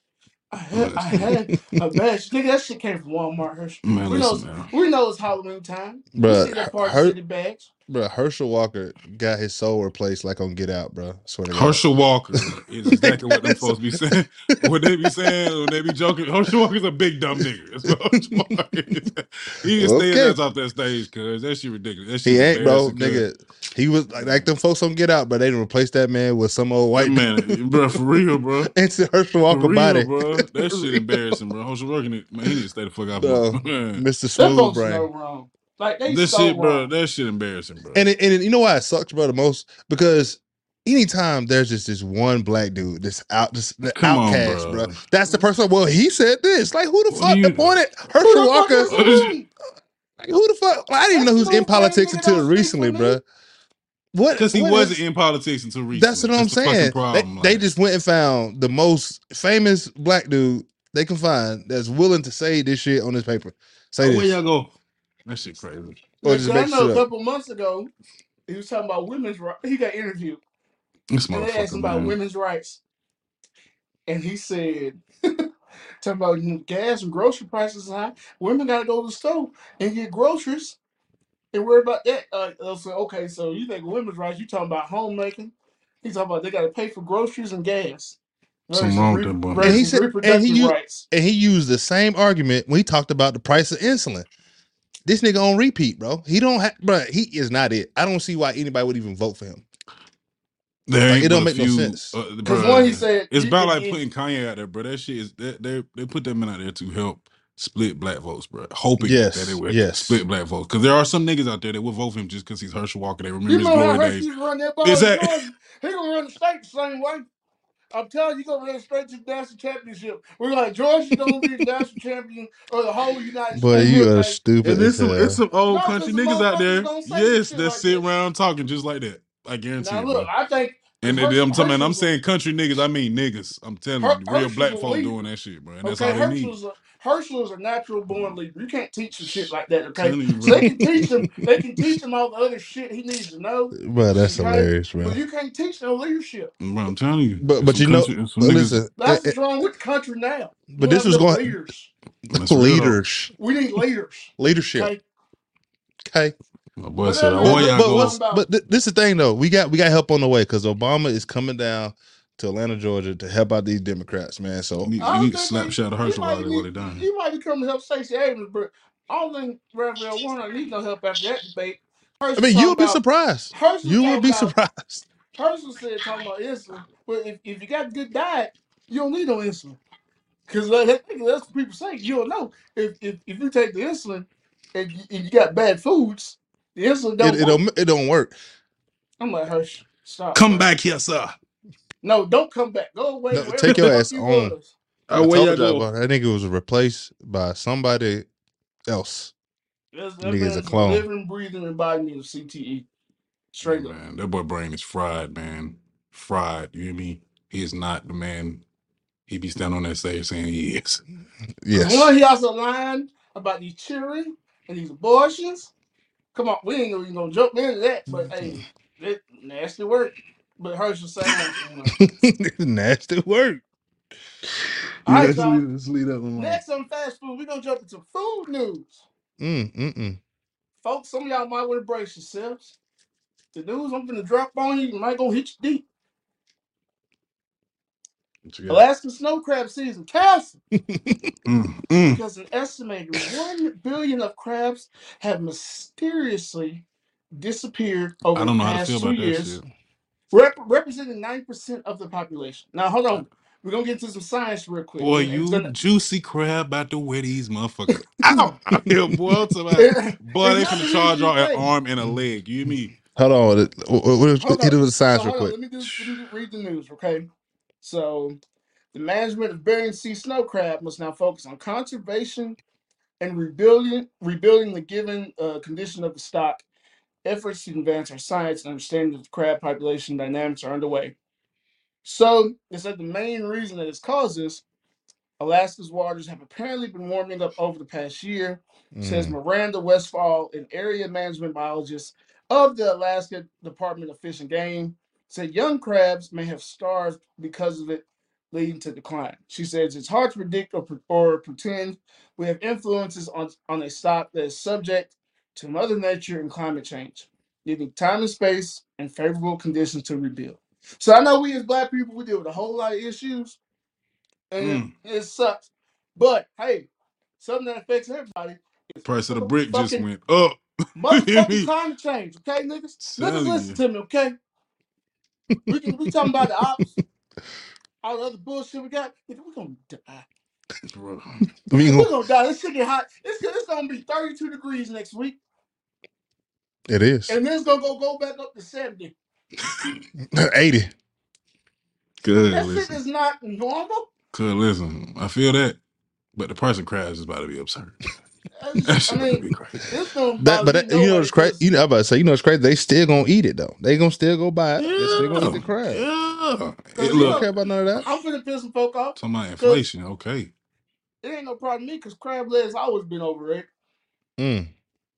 I had, I had a badge. Nigga, that shit came from Walmart, Herschel. Man, we know, listen, it's, man. we know it's Halloween time. we Bruh, see that Park Her- City badge. Bro, Herschel Walker got his soul replaced like on Get Out, bro. Swear to God. Herschel Walker is exactly what them folks be saying. What they be saying when they be joking. Herschel Walker's a big dumb nigga. That's what Herschel Walker is. He can stay his ass off that stage, cuz that shit ridiculous. That shit He ain't, bro, nigga. He was like, like them folks on Get Out, but they didn't replace that man with some old white That man, bro, for real, bro. into Herschel For Walker real, body. bro. That shit embarrassing, bro. Herschel Walker, man, he need to stay the fuck out. Bro, of man. Mr. Them Smooth folks Brain. know wrong. Like they This so shit, bro. wrong. That shit embarrassing, bro. And it, and it- you know why it sucks, bro, the most? Because anytime there's just this one black dude that's out, just the Come on, outcast, bro. bro. That's the person. Well, he said this. Like, who the What fuck you- appointed Who Herschel Walker? is? Like, who the fuck? Well, I didn't even know who was in politics until recently, bro. What? Because he what wasn't is- in politics until recently. That's what I'm the saying. They, problem, they like. just went and found the most famous black dude they can find that's willing to say this shit on this paper. Say Oh, where y'all go? That shit crazy. Or Look, just I make know a up. couple months ago, he was talking about women's rights. He got interviewed, This and they asked motherfucker, him about man. women's rights, and he said, "Talking about you know, gas and grocery prices high. Women got to go to the store and get groceries and worry about that." Uh, I said, "Okay, so you think women's rights? You talking about homemaking? He's talking about they got to pay for groceries and gas." Something versus wrong with re- that boy. And he said- and he reproductive used- rights. And he used the same argument when he talked about the price of insulin. This nigga on repeat, bro. He don't have, bro. He is not it. I don't see why anybody would even vote for him. There Like, ain't it don't but a make no few, sense. uh, Because bruh, one, he said it's you about can like get- putting Kanye out there, bro. That shit is they they, they put that man out there to help split black votes, bro. Hoping Yes, that it would yes. split black votes. Because there are some niggas out there that will vote for him just because he's Herschel Walker. They remember You his know how glory Hershey days. used to run that ball Exactly. in Georgia? He gonna run the state the same way. I'm telling you, he gonna run straight to the national championship. We're like Georgia gonna be the national champion or the whole United Boy, States. you are like, stupid. And there's as some hell. it's some old No, 'cause country the niggas out motherfuckers there, don't say yes, shit that like sit that. around talking just like that. I guarantee now you, look, bro. I think And they, Herschel- I'm telling, I'm saying country niggas. I mean niggas. I'm telling Her- you, real Herschel's black a folk leader. doing that shit, bro. And that's okay, all they need. Herschel's a, Herschel is a natural born leader. You can't teach some shit like that. Okay, Telling you, so they can teach him. They can teach him all the other shit he needs to know. Bro, that's Okay? hilarious, bro. But you can't teach no leadership. Bro, I'm telling you. But There's but some you know, country- some but niggas- listen, That's eh, what's wrong with the country now. but We this have was no going leaders. That's real, though. leaders, We need leaders. leadership. Okay, Okay, My boy said, "Oh but, yeah, but, go." but th- this is the thing though. We got we got help on the way because Obama is coming down to Atlanta, Georgia, to help out these Democrats, man. So You need, I you need to slap shot of he Herschel might while they while they done. He might be coming to help Stacey Abrams, but I don't think Raphael Warnock needs no help after that debate. I mean, you would be surprised. Herschel You would be talking about- surprised. Herschel said talking about insulin. But if, if you got good diet, you don't need no insulin. Because that's what people say. You don't know. If if, if you take the insulin and you, and you got bad foods, the insulin don't It, it work. don't it don't work. I'm like, Herschel, stop. Come bro. back here, sir. No, don't come back. Go away. No, wherever take the your fuck ass you on. was. I where told y'all y'all go? about that nigga was replaced by somebody else. That's, that Nigga's a man's clone. living, breathing embodiment of CTE. Straight up. man, that boy brain is fried, man. Fried. You hear me? He is not the man. He be standing on that stage saying he is. Yes. One, he also lying about these children and these abortions. Come on, we ain't even gonna jump into that, but hey, that nasty work. But Herschel saying, Nasty work. All right, let's, y'all. leave, let's leave that one alone. next on fast food, we're gonna jump into food news. Mm, mm, mm. Folks, some of y'all might want to brace yourselves. The news I'm gonna drop on you might go hit you deep. What you got? Alaskan snow crab season canceled. Mm, mm. because an estimated 1 billion of crabs have mysteriously disappeared over I don't know the how to past feel two about that years, shit. rep- representing 9% of the population. Now, hold on. We're going to get into some science real quick. Boy, And it's you gonna- juicy crab about to wear these motherfuckers out. yeah, boy, I'm talking about, boy, they It's not finna the charge easy y'all an thing. arm and a leg. You hear me? Hold on. What, what, what, Hold it on. with the science real hold on, quick. Let me, do, let me read the news, okay? So, the management of Bering Sea snow crab must now focus on conservation and rebuilding, rebuilding the given uh, condition of the stock. Efforts to advance our science and understanding of the crab population dynamics are underway. So, they said the main reason that it's caused this, Alaska's waters have apparently been warming up over the past year, says Mm. Miranda Westphal, an area management biologist of the Alaska Department of Fish and Game, said young crabs may have starved because of it, leading to decline. She says it's hard to predict or, or pretend we have influences on, on a stock that is subject to Mother Nature and climate change. You need time and space and favorable conditions to rebuild. So I know we as black people we deal with a whole lot of issues, and mm. it sucks. But hey, something that affects everybody. Is Price of the brick just went up. Motherfucking climate change, okay, niggas? Niggas, listen you. to me, okay? We can we talking about the ops, all the other bullshit we got. Nigga, we gonna die. Bro. I mean, We're gonna die. This shit get hot. It's, it's gonna be 32 degrees next week, it is and then it's gonna go go back up to 70. eighty. Good That shit listen. is not normal. Good listen. I feel that. But the price of crabs is about to be absurd. That's- That I shit about to be crazy. it's gonna That, but bother that, you know nobody what's crazy? 'cause- You know, I'm about to say, you know what's crazy? They still gonna eat it though. They gonna still go buy it. They still gonna eat the crab. Yeah. It you I don't look, care about none of that. I'm finna piss some folk off. talking about inflation. Okay. It ain't no problem with me because crab legs always been overrated. Mm.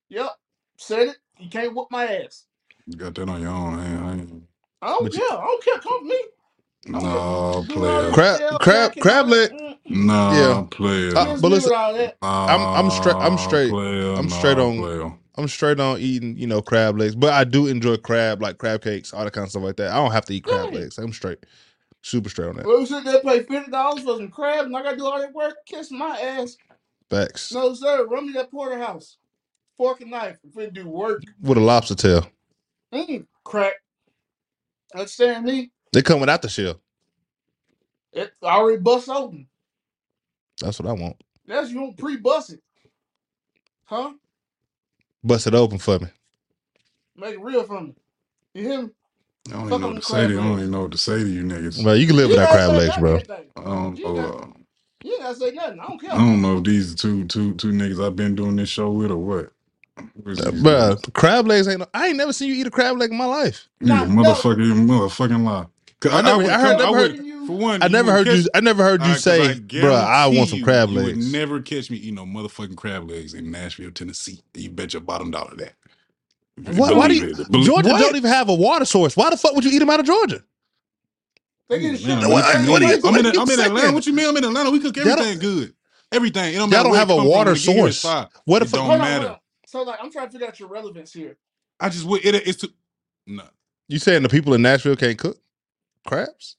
Yep, said it. You can't whoop my ass. You got that on your own. I ain't, I ain't, I don't But you- care. I don't care. Come with me. no, Do all player. this Crab- shell crab- cracking, crab all that. leg- No, Yeah. player. Uh, kids but live listen, with all that. I'm- I'm straight- I'm straight- Player, I'm no, straight on- Player. I'm straight on eating, you know, crab legs, but I do enjoy crab, like crab cakes, all that kind of stuff like that. I don't have to eat crab Right. legs. I'm straight, super straight on that. Well, sit there pay fifty dollars for some crab, and I gotta do all that work. Kiss my ass. Facts No sir, run me that porterhouse. Fork and knife. If it do work, with a lobster tail. mm, crack. Understand me? They come without the shell. It already bust open. That's what I want. That's you don't pre-bust it, huh? Bust it open for me. Make it real for me. You hear me? I don't Fuck even know on what the to say. to you. I crab don't legs. even know what to say to you niggas. Well, you can live You with that gotta crab say legs, bro. everything. I don't You know. got- Uh, You ain't gotta say nothing. I don't care. I don't know if these are two two two niggas I've been doing this show with or what. Who's these Bruh, niggas? crab legs ain't. No, I ain't never seen you eat a crab leg in my life. You a Nah, no. motherfucking motherfucking lie. 'Cause I never- would I heard- come- never would- heard- for one. I never heard catch- you. I never heard you I- say, I "Bruh, I want some crab you, legs." You would never catch me eating no motherfucking crab legs in Nashville, Tennessee. You bet your bottom dollar that. Why, why do you? it. Georgia What? don't even have a water source. Why the fuck would you eat them out of Georgia? They get Atlanta, shit. what you What- mean? what you- I'm in, I'm in? Atlanta. What you mean? I'm in Atlanta. We cook everything good. Everything. It don't Y'all matter don't have a water When it get here, it's source. fire. What It if? don't matter. on. So like, I'm trying to figure out your relevance here. I just would. It, it's too. No, You saying the people in Nashville can't cook crabs?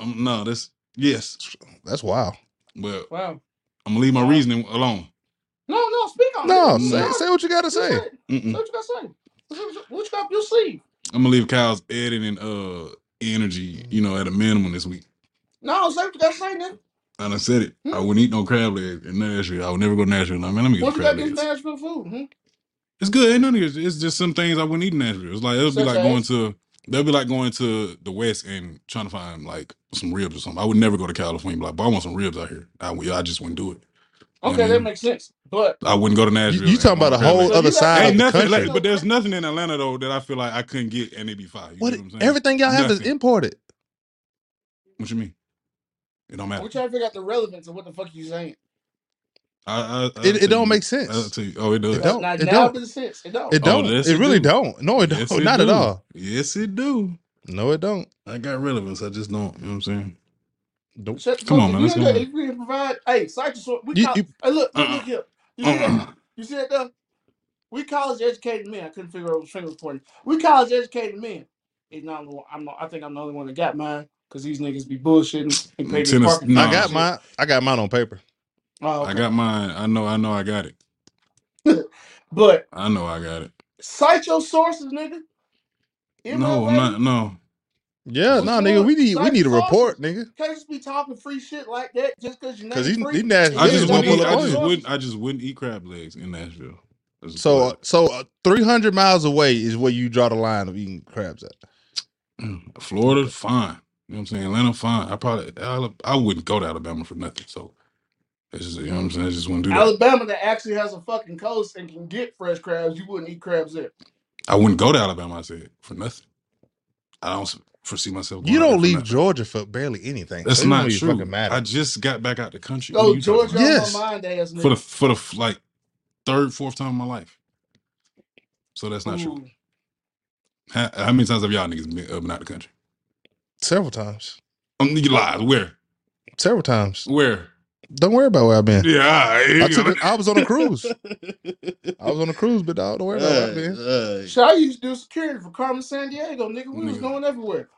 Um, no. That's yes. That's wild. Well, Wow. I'm gonna leave my Wow. reasoning alone. No, no, speak on No, it. say, No, say what you got to say. say. Say Mm-mm. what you got to say. What you- What you got up your sleeve? I'm gonna leave Kyle's editing uh energy, you know, at a minimum this week. No, say what you got to say, nigga. And I said it. I wouldn't eat no crab legs in Nashville. I would never go to Nashville. Like, man, let me get What some you got crab this legs. Nashville food? Hmm? It's good. Ain't nothing. It's, it's just some things I wouldn't eat in Nashville. It's like it'll be like as? going to. They'll be like going to the West and trying to find like some ribs or something. I would never go to California. and be Like, but I want some ribs out here. I, would- I just wouldn't do it. Okay, Mhm. that makes sense. But I wouldn't go to You, Nashville. you and talking about want a whole legs. So other you got- side Ain't of the nothing, country? like, but there's nothing in Atlanta though that I feel like I couldn't get and it'd be fire. You what, know what I'm saying? everything y'all have is Nothing. imported. What you mean? It don't matter. we're trying to figure out the relevance of what the fuck you saying. I, I, I'll It, it don't you- make sense. You. Oh, it does. It don't. Now, It now don't. it sense. It don't. It oh, don't. yes, it it really do. don't. No, it Yes, don't. it Not at all. Yes, it do. No, it don't. I got relevance. I just don't. You know what I'm saying? Nope. Shut the Come fuck on, man, let's go ain't- If we can provide, hey, cite your source. We You- call, you- hey, look, look, Uh-uh. look here. You see that? Uh-uh. You see that though? We college educated men. I couldn't figure out what finger pointing. We college educated men. It's not, I'm not, I think I'm the only one that got mine because these niggas be bullshitting and pay their Tennis- parking. No. I got and mine. I got mine on paper. Shit. Oh, I okay. got mine. I know. I know. I got it. But I know. I got it. cite your sources, nigga. No, I'm not. No. Yeah, What's no, the nigga. word? We need we Cite need a your report, sources. nigga. Can't just be talking free shit like that just because you name Because these, free. these Nashville I Yeah, just niggas don't wouldn't gonna eat. pull I up on just you. wouldn't. I just wouldn't eat crab legs in Nashville. That's So, uh, what- so uh, three hundred miles away is where you draw the line of eating crabs at. Florida, fine. You know what I'm saying? Atlanta, fine. I probably. I, I wouldn't go to Alabama for nothing. So. It's just, you know what I'm saying? I just wouldn't do that. Alabama that actually has a fucking coast and can get fresh crabs, you wouldn't eat crabs there. I wouldn't go to Alabama. I said for nothing. I don't foresee myself. Going You out there don't for leave nothing. Georgia for barely anything. That's it don't not even true. Fucking matter. I just got back out the country. What are Oh, you talking Georgia about? on Yes. my mind ass nigga. for the for the like third, fourth time in my life. So that's not true. Ooh. How, how many times have y'all niggas been up and out the country? Several times. Um, you lied. Where? Several times. Where? Don't worry about where I've been. Yeah, all right, here I took. go. A, I was on a cruise. I was on a cruise, but dog, don't worry about where I've been. Uh, Shit, I used to do security for Carmen Sandiego, nigga. We was Nigga. going everywhere.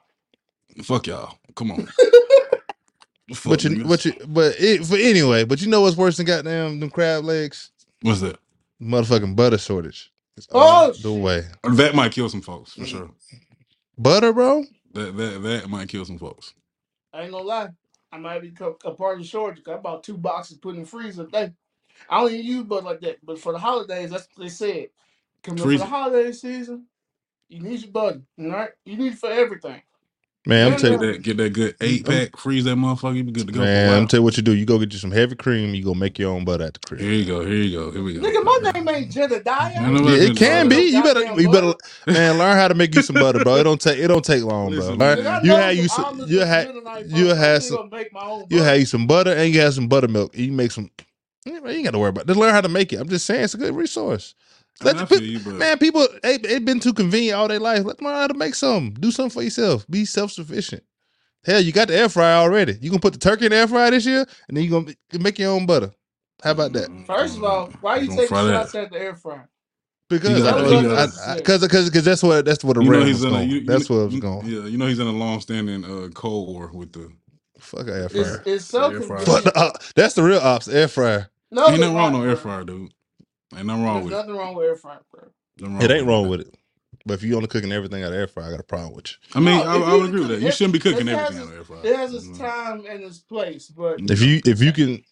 fuck y'all. Come on. Fuck But you, niggas. but you, but it, but anyway, but you know what's worse than goddamn them crab legs? What's that? Motherfucking butter shortage. It's Oh, all the shit. way. That might kill some folks for sure. Butter, bro. That that that might kill some folks. I ain't gonna lie. I might be a part of the shortage. I bought two boxes put in the freezer day. I don't even use butter like that. But for the holidays, that's what they said. Coming up for the holiday season, you need your butter. All right? You need it for everything. Man, I'm Yeah, telling Get that get that good eight pack. Freeze that motherfucker. You be good to go. for a man, I'm while. tell you what you do. You go get you some heavy cream. You go make your own butter at the crib. Here you go. Here you go. Here we go. Nigga, my name ain't Jedediah. I Yeah, it can be. You better, you better, man, learn how to make you some butter, bro. It don't take, it don't take long, bro. Listen, Learn, Nigga, I you know have some you some, almonds you with have, midnight you butter. have I'm some, gonna make my own you butter. have you some butter and you have some buttermilk. You make some. You ain't got to worry about. it. Just learn how to make it. I'm just saying, it's a good resource. I, Let I the you, but man, people, they, it been too convenient all their life. Let them learn how to make some. Do something for yourself. Be self sufficient. Hell, you got the air fryer already. You gonna put the turkey in the air fryer this year, and then you gonna make your own butter. How about that? First of all, why you taking shots at the air fryer? Because got- I, you I, got- I, because because because that's what that's what the you know he's was in a going. you, you, that's what it was you- going. Yeah, you know he's in a long standing uh, cold war with the. Fuck a air It's, fryer. it's so Air fryer. Fuck convenient. uh, that's the real ops air fryer. No, ain't it's nothing wrong no air bro. fryer, dude. Ain't nothing wrong There's with it. nothing wrong with air fryer, bro. Nothing It ain't wrong with it. But if you only cooking everything out of air fryer, I got a problem with you. I mean, No, I, if I you would agree with cook- that. You it- shouldn't be cooking it has everything out its- of air fryer. It has its Mhm. time and its place, but If you if you can,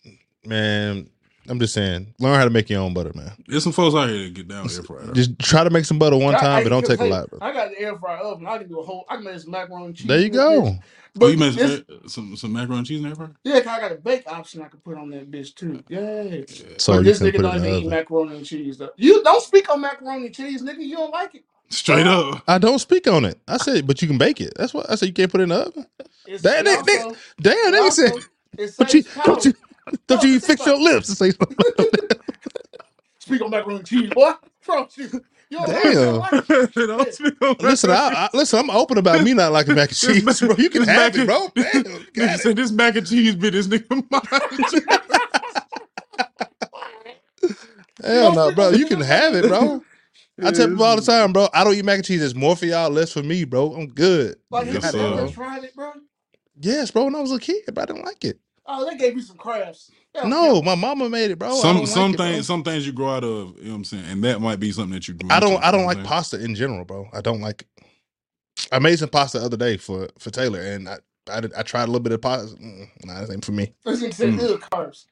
man, I'm just saying, learn how to make your own butter, man. There's some folks out here that get down with air fryer. Just try to make some butter one I- time, I- but don't because, take a hey, lot. Bro. I got the air fryer oven. I can do a whole. I can make some macaroni and cheese. There you in bitch. go. But oh, you made some, uh, some some macaroni and cheese in air fryer? yeah, 'cause I got a bake option I can put on that bitch too. Yeah. Yeah. So but you this nigga don't in even eat macaroni and cheese though. You don't speak on macaroni and cheese, nigga. You don't like it. Straight up. I don't speak on it. I said, but you can bake it. That's what I said. You can't put it in the oven. It's, That it nigga- also, Damn, it nigga also- said. it But you saves don't you calories. Don't you think fix your lips and say something. Speak on macaroni and cheese, boy. What's wrong with you? You don't like you don't like it. Don't speak on Listen, I, I, listen. I'm open about me not liking mac and cheese, This bro. You can this have mac it, and- bro. Damn, you Nigga it. said this mac and cheese bit this nigga mine. Hell no, bro. You can have it, bro. I tell people all the time, bro. I don't eat mac and cheese. It's more for y'all, less for me, bro. I'm good. Like, You have Yes, you got it, sir. bro. tried it, bro? Yes, bro. When I was a kid, but I didn't like it. Oh, they gave you some crabs. They don't No, care. my mama made it, bro. Some some like it, things some things you grow out of, you know what I'm saying? And that might be something that you grew I don't. into, I don't you know like what pasta in general, bro. I don't like it. I made some pasta the other day for for Taylor, and I I, did, I tried a little bit of pasta. Mm, nah, this ain't for me. This nigga said Mm. little carbs.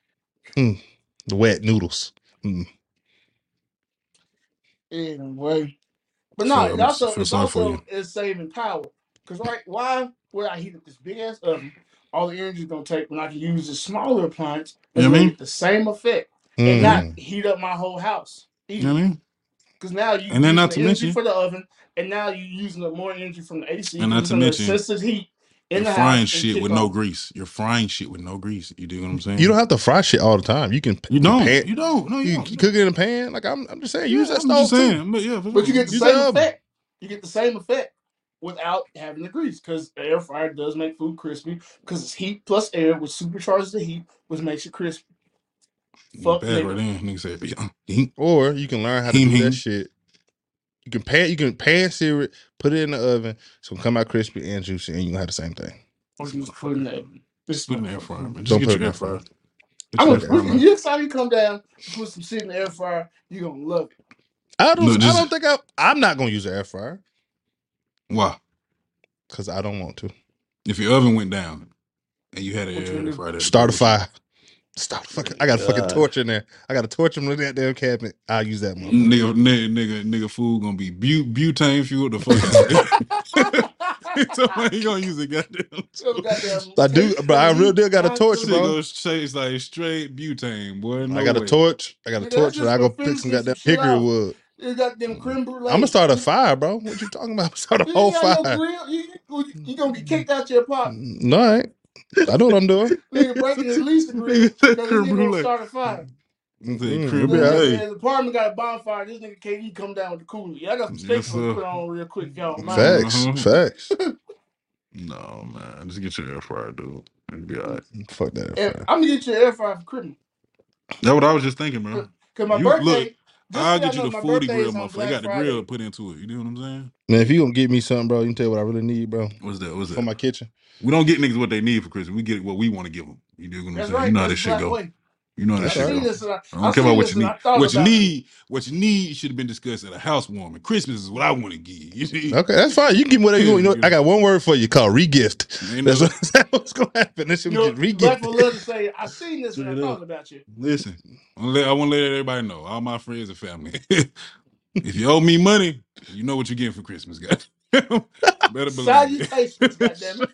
The wet noodles. Mm. Anyway. But no, I'm it also it's also is saving power. Cause right, why would I heat up this big ass oven? All the energy gonna take when I can use this smaller appliance and You know what I mean? get the same effect Mm. and not heat up my whole house. You know what I mean? Because now you And then using not the to energy mention- for the oven, and now you're using up more energy from the AC. And not using to the mention, assisted heat in You're the frying house. shit with no grease. You're frying shit with no grease. You do what I'm saying? You don't have to fry shit all the time. You can. You don't. Pan, you don't. No, you, you don't. can cook it in a pan. Like I'm. I'm just saying. Yeah, use that I'm just stove too. saying. But yeah, for But you sure. get the Use same oven. effect. You get the same effect without having the grease because air fryer does make food crispy because it's heat plus air, which supercharges the heat, which makes it crispy. Fuck bad nigga. right then. Nigga said, "Yeah, Or you can learn how to do that shit. You can pan. You can pan sear it. Put it in the oven. It's gonna come out crispy and juicy, and you gonna have the same thing. Or you just put in the oven. This put it in the air fryer, man. Don't Just get put your in air fryer. fryer. I'm your gonna, air fryer, next time you come down, put some shit in the air fryer, You are gonna love it. I don't. No, just- I don't think I. I'm not gonna use an air fryer Why? because I don't want to If your oven went down and you had What a air fryer, start a fire. Start a fucking. I got a fucking God. torch in there. I got a torch in that damn cabinet. I'll use that one. Nigga, nigga, nigga, nigga, food gonna be but- butane fuel. The fuck out. Somebody he gonna use a goddamn. So goddamn I do, but I real deal got a torch, Shit bro. goes taste like straight butane, boy. No I got a way. torch. I got a Nigga, torch, that's and I go for pick some finishing goddamn some shit hickory out. wood. You got them creme brulee. I'm gonna start a fire, bro. What you talking about? Start a You whole ain't no fire. grill. You, you, you gonna get kicked out your pot. No, I ain't. I know what I'm doing. Nigga breaking at least the grill. Nigga said creme gonna brulee. start a fire. Mm, Mm, creme we'll be Nigga, all right. brulee. The apartment got a bonfire. This nigga KD come down with the cooler. I got some steaks Yes, to put on real quick, y'all mind. Facts, Uh-huh. facts. No man, just get your air fryer, dude. It'll be all right. Fuck that. And fire. I'm gonna get you an air fryer for Christmas. That's what I was just thinking, bro. Cause my You- birthday. look, just I'll get y'all you know, the 40 grill, is motherfucker. They Black got the grill put into it. You know what I'm saying? Man, if you gonna get me something, bro, you can tell you what I really need, bro, What's that? What's that? for my kitchen. we don't get niggas what they need for Christmas. We get what we want to give them. You do what I'm That's saying? right. You know how this the shit black go. Way. You know how That's this I shit seen go. this and I, I I don't care seen about what this you and need. Thought What you about it. need, what you need should have been discussed at a housewarming. Christmas is what I want to give. You see? Okay, that's fine. You can give me whatever you want. You know, I got one word for you called regift. Ain't That's, no- what, that's what's gonna happen. This shit You know, get black will love to say, I seen this and I Straight thought about you. Listen, I want to let everybody know, all my friends and family. if you owe me money, you know what you're getting for Christmas, guys. Better believe Salutations, it. goddammit.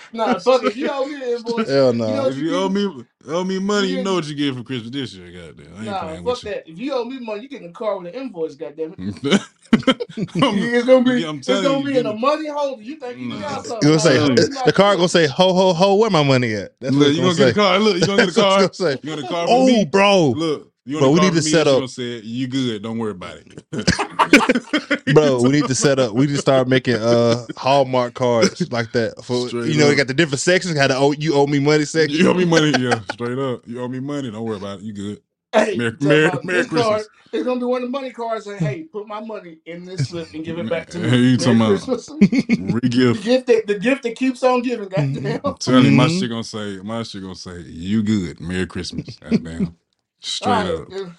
nah, fuck it. If you owe me an invoice, Hell you know no. what if you you get? owe me owe me money, you Yeah. know what you get for Christmas this year, goddamn. I ain't Nah, playing fuck with you. that. If you owe me money, you get in the car with an invoice, goddammit. I'm, it's gonna be, I'm it's telling gonna you, be get in a it. money holder. You think you Nah. got You something? gonna Nah, say telling you. gonna be like the car gonna say ho ho ho? Where my money at? That's what Look, it's you gonna gonna get say. a car. Look, you gonna get a That's what car. gonna say. You gonna get a car for Oh, me? bro, Look, you Bro, we need to set up- gonna you good. Don't worry about it. bro. We need to set up. We need to start making uh Hallmark cards like that for Straight you know. They up. got the different sections. Got the oh you owe me money section. You owe me money, yeah, straight up. You owe me money. Don't worry about it. You good. Hey, Merry- Merry- Merry this card. Christmas. It's gonna be one of the money cards saying, "Hey, put my money in this slip and give it back to me." Hey, you Merry talking about- Christmas. the Re-gift. gift that the gift that keeps on giving. Goddamn. I'm telling you, my Mhm. shit gonna say, my shit gonna say, you good. Merry Christmas. Goddamn. Straight right, up. and,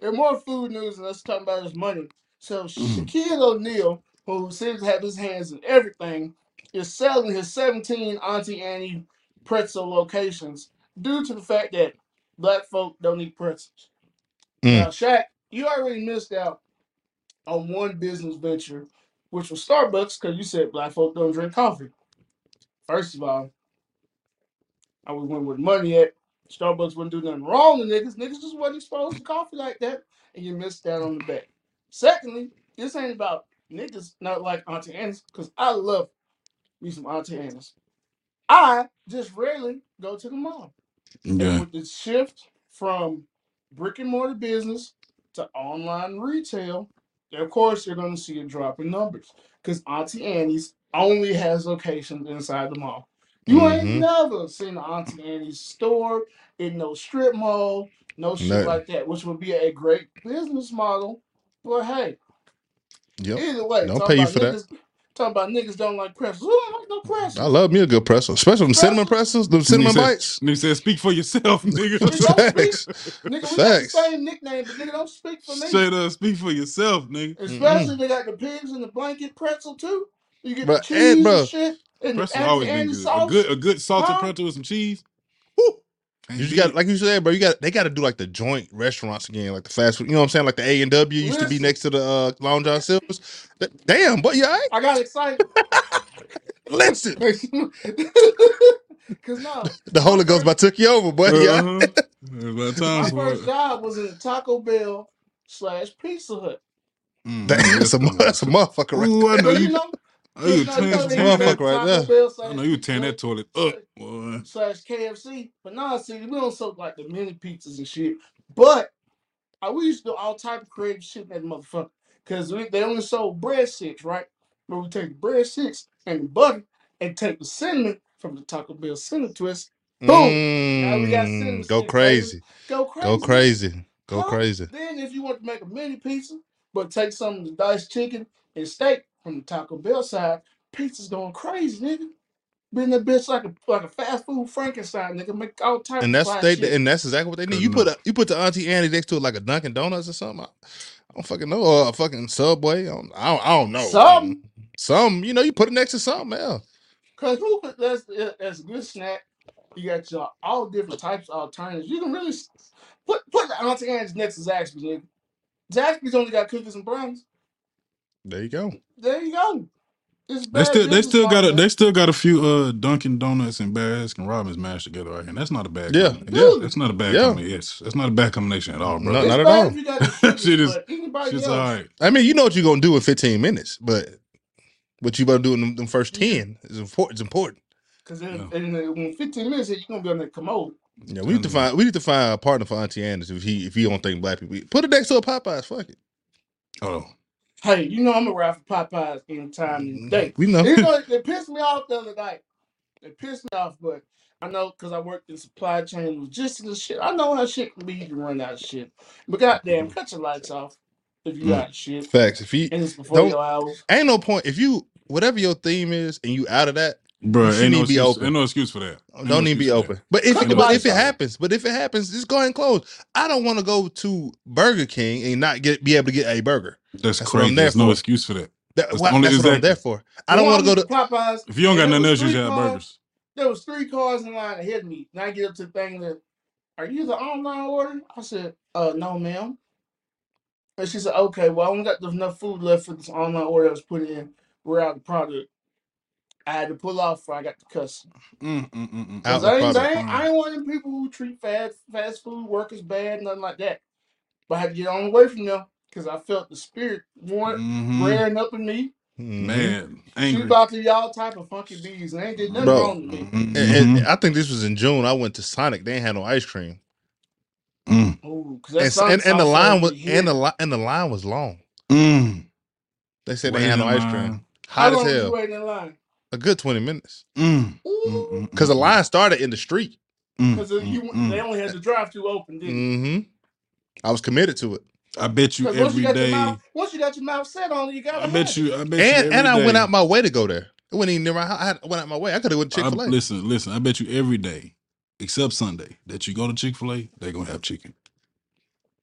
and more food news, and let's talk about his money. So Mm. Shaquille O'Neal, who seems to have his hands in everything, is selling his 17 Auntie Annie pretzel locations due to the fact that black folk don't eat pretzels. Mm. Now, Shaq, you already missed out on one business venture, which was Starbucks, because you said black folk don't drink coffee. First of all, I was went with money at Starbucks wouldn't do nothing wrong to niggas. Niggas just wasn't exposed to coffee like that, and you missed that on the back. Secondly, this ain't about niggas not like Auntie Anne's, because I love me some Auntie Anne's. I just rarely go to the mall. And Yeah. with the shift from brick and mortar business to online retail, of course you're going to see a drop in numbers because Auntie Annie's only has locations inside the mall. You ain't Mhm. never seen an Auntie Annie's store in no strip mall, no shit No. like that, which would be a great business model. But hey, Yep. either way, Don't talking pay you about for that. niggas, Talking about niggas don't like pretzels. Who don't like no pretzels? I love me a good pretzel, especially them cinnamon pretzels, them cinnamon said- bites. Nigga said, speak for yourself, nigga. Nigga, don't speak. Facts. Nigga, we got the Facts. same nickname, but nigga don't speak for me. Straight up, speak for yourself, nigga. Especially they got the pigs in the blanket pretzel too. You get Bruh, the cheese and and, shit and Pretzel the always Auntie been Annie good. A good, a good salted Huh? pretzel with some cheese. Woo. You just got like you said, bro. You got they got to do like the joint restaurants again, like the fast food. You know what I'm saying? Like the A and W used to be next to the uh, Long John Silver's. Damn, but yeah, I got excited. listen. Cause no, The Holy Ghost about took you over, but yeah. Uh-huh. It's about time my first job was in Taco Bell slash Pizza Hut. Mm, That- mm, that's a yes, that's a motherfucker right Ooh, I know you you. know, I know you you know, you know tearing Motherfucker that. that right there. I know you tearing that toilet up, boy. slash KFC. But nah, see, we don't soak like the mini pizzas and shit. But I we used to do all type of creative shit in that motherfucker. Cause we, they only sold bread sticks, right? But we take the bread sticks and the butter and take the cinnamon from the Taco Bell cinnamon twist. Boom. Now we got cinnamon Mm, go crazy, Go crazy. go crazy, go Huh? crazy. Then if you want to make a mini pizza, but take some of the diced chicken and steak from the Taco Bell side, pizza's going crazy, nigga. Been that bitch like a like a fast food Frankenstein, nigga. Make all types And of that's fly they shit. and that's exactly what they need. Good You put enough. a, you put the Auntie Annie next to it like a Dunkin' Donuts or something. I, I don't fucking know, or a fucking Subway. I don't, I don't, I don't know. Something. some you know you put it next to something else. Cause who could that's that's a good snack. You got your all different types of alternatives. You can really s- put put the Auntie Anne's next to Zaxby's, nigga. Zaxby's only got cookies and brownies. There you go. There you go. It's They bad still, they business still got a, model. they still got a few uh Dunkin' Donuts and Baskin Robbins mashed together right here. That's not a bad. Yeah. combination. Really? that's not a bad Yeah. combination. Yes, that's not a bad combination at all, bro. No, it's not at bad all. if you got the Shit is- but anybody Shit's else. all right. I mean, you know what you're gonna do in 15 minutes, but what you about to do in them, them first 10 is important. It's important. Because in, Yeah. in, in 15 minutes, you're gonna be on the commode. Yeah, we need to Telling you. find we need to find a partner for Auntie Anne's if he if he don't think black people eat. put it next to a Popeyes. Fuck it. Oh, Hey, you know I'm gonna ride for Popeyes anytime of the day. We know. You know, it pissed me off the other night. It pissed me off, but I know because I worked in supply chain logistics and shit. I know how shit can be. You can run out of shit. But goddamn, cut your lights off if you Mm. got shit. Facts. If you And it's before Don't- your hours. ain't no point if you whatever your theme is and you out of that, Bro, shouldn't ain't no even be excuse, open. ain't no excuse for that. Ain't don't no even be excuse for that. open. But if Cut but the lights if it off. happens, but if it happens, just go ahead and close. I don't want to go to Burger King and not get be able to get a burger. That's, That's crazy. there There's no for. excuse for that. That, That's why- the only- that's what I'm exactly. there for. I don't Well, want to go to. Popeyes. If you don't got and there nothing else, you three should have burgers. There was three cars in line ahead of me. And I get up to the thing that, are you the online order? I said, uh, no, ma'am. And she said, okay, well, I only got enough food left for this online order that was put in. We're out of product. I had to pull off before I got the customer. Mm, mm, mm, mm. Out Cause the I ain't, product. I, ain't, I ain't one of them people who treat fast fast food workers bad, nothing like that. But I had to get on away from them because I felt the spirit want Mhm. rearing up in me. Mhm. Man, She angry. about to y'all type of funky bees, and they ain't did nothing Bro. wrong to me. Mhm. And, and I think this was in June. I went to Sonic. They ain't had no ice cream, Mm, Ooh, and, that s- Sonic and, and the line was and the li- and the line was long. mm. They said they Wait had no ice line. cream. How Hot as long you hell. waiting in line? A good twenty minutes. Mm, mm, mm, Because the mm, line started in the street. mm, because you mm, they mm. only had the drive through open, didn't you? hmm I was committed to it, I bet you Because once you got your day. mouth, once you got your mouth set on it, you gotta I have bet it. you. I bet and you. and I every went day- out my way to go there. It wasn't even near my house. I, had, went out my way. I could have went I- Chick Fil A. Listen, listen. I bet you every day, except Sunday, that you go to Chick Fil A, they're gonna have chicken.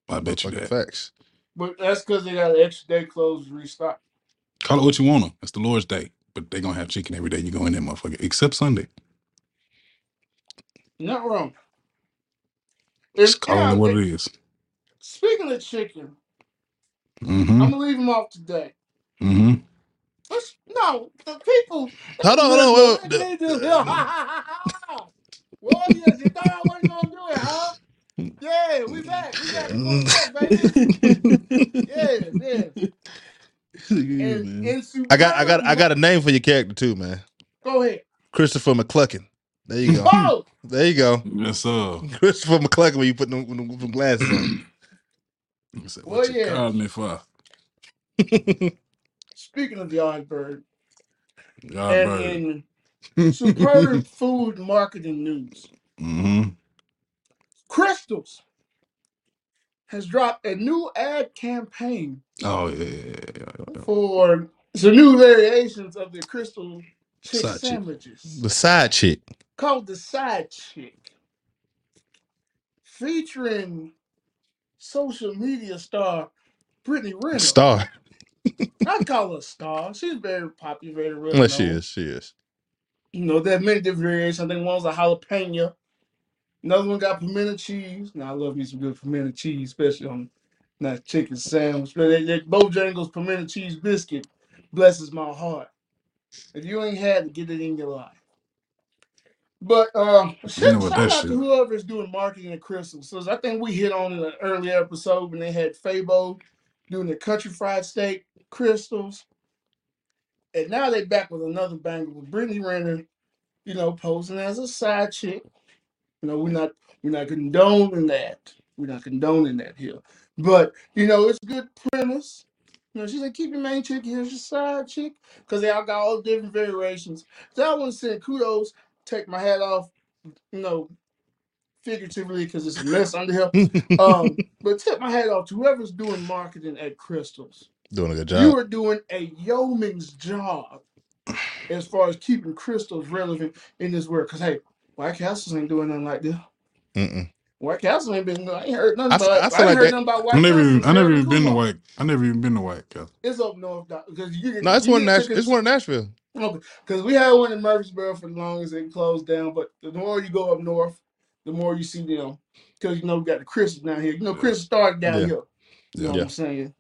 I bet you that. Facts. But that's because they got an extra day closed to restock. Call it what you wanna. It's the Lord's Day, but they're gonna have chicken every day. You go in there, motherfucker, except Sunday. Not wrong. Just And, call and it I what it is. Speaking of chicken, Mm-hmm. I'm gonna leave them off today. Mm-hmm. Let's, no, the people. Hold on, hold on. Well, They need to- well, yes, you thought I wasn't gonna do it, huh? Yeah, we back. We back. We back, baby. Yeah, yeah. And, and I got I got I got a name for your character too, man. Go ahead. Christopher McCluckin. There you go. Oh, there you go. Yes, sir. Christopher McCluckin when you put them, them, them glasses on. I said, Well, what you yeah. calling me for? speaking of Yardbird, God and bird. in superb food marketing news, Mm-hmm. Krystals has dropped a new ad campaign Oh yeah, yeah, yeah, yeah, yeah. for some new variations of the Krystal chick Side chick. sandwiches the side chick. called the Side Chick, featuring social media star Brittany Renner. Star. I call her star. She's very popular, very well she known. is. She is. You know, there are many different variations. I think one's a jalapeno. Another one got pimento cheese. Now I love me some good pimento cheese, especially on that chicken sandwich. But that, they, Bojangles pimento cheese biscuit blesses my heart. If you ain't had it, get it in your life. But um, know shout, what shout that out shit- to whoever's doing marketing at Krystals. So I think we hit on in an earlier episode when they had Fabo doing the country fried steak Krystals. And now they back with another banger with Brittany Renner, you know, posing as a side chick. You know, we're not we're not condoning that. We're not condoning that here. But you know, it's a good premise. You know, she said, keep your main chick, here's your side chick. Because they all got all different variations. So I want to say kudos, take my hat off, you know, figuratively because it's a mess under here. Um, but tip my hat off to whoever's doing marketing at Krystals. Doing a good job. You are doing a yeoman's job as far as keeping Krystals relevant in this world. Because hey, White Castles ain't doing nothing like this. Mm-mm. White Castle ain't been. I ain't heard nothing I about. I I, feel ain't like heard that- nothing about White I never Castle even, since I never even been to Kumar. White. I never even been to White Castle. It's up north because you get. No, it's you one. In get Nash- tickets- it's one in Nashville. because we had one in Murfreesboro for the longest and closed down. But the more you go up north, the more you see them. Because you know we got the Chris down here. You know Chris started down Yeah. here. You know what Yeah. I'm saying?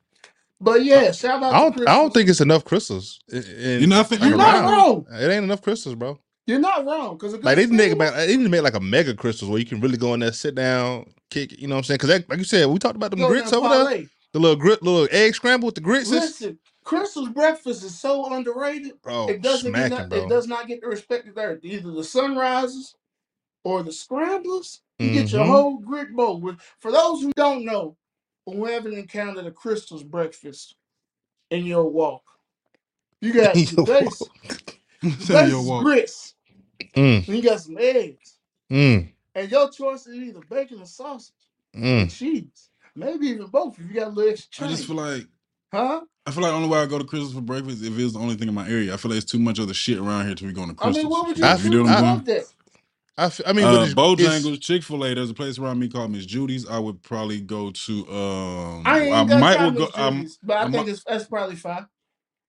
But yeah, shout out I to don't. I don't think it's enough Krystals. in- You know, I think you're not around. wrong. It ain't enough Krystals, bro. You're not wrong. Because Like they make about. They need to make like a mega Krystals where you can really go in there, sit down, kick. You know what I'm saying? Because like you said, we talked about them grits over there. The little grit, little egg scramble with the grits. is- Listen, Krystal's breakfast is so underrated. bro, it doesn't get not, bro. it does not get the respect it earned. Either the sunrises or the scramblers. You get your Mhm. whole grit bowl. For those who don't know, who haven't encountered a Krystal's breakfast in your walk, you got your base, Tell base your walk. grits, Mm, then you got some eggs, mm, and your choice is either bacon or sausage or mm. cheese, maybe even both if you got a little extra I just change. feel like huh? I feel like the only way I go to Krystals for breakfast if it's the only thing in my area. I feel like it's too much other shit around here to be going to I mean, Krystals. what would you, you I- you choose know what I'm above saying? that? I, f- I mean, but Uh, it's, it's, Bojangles, Chick Fil A. There's a place around me called Miss Judy's. I would probably go to. Um, I ain't I got might time go. Miss I'm, Judy's, but I I'm- think it's that's probably fine.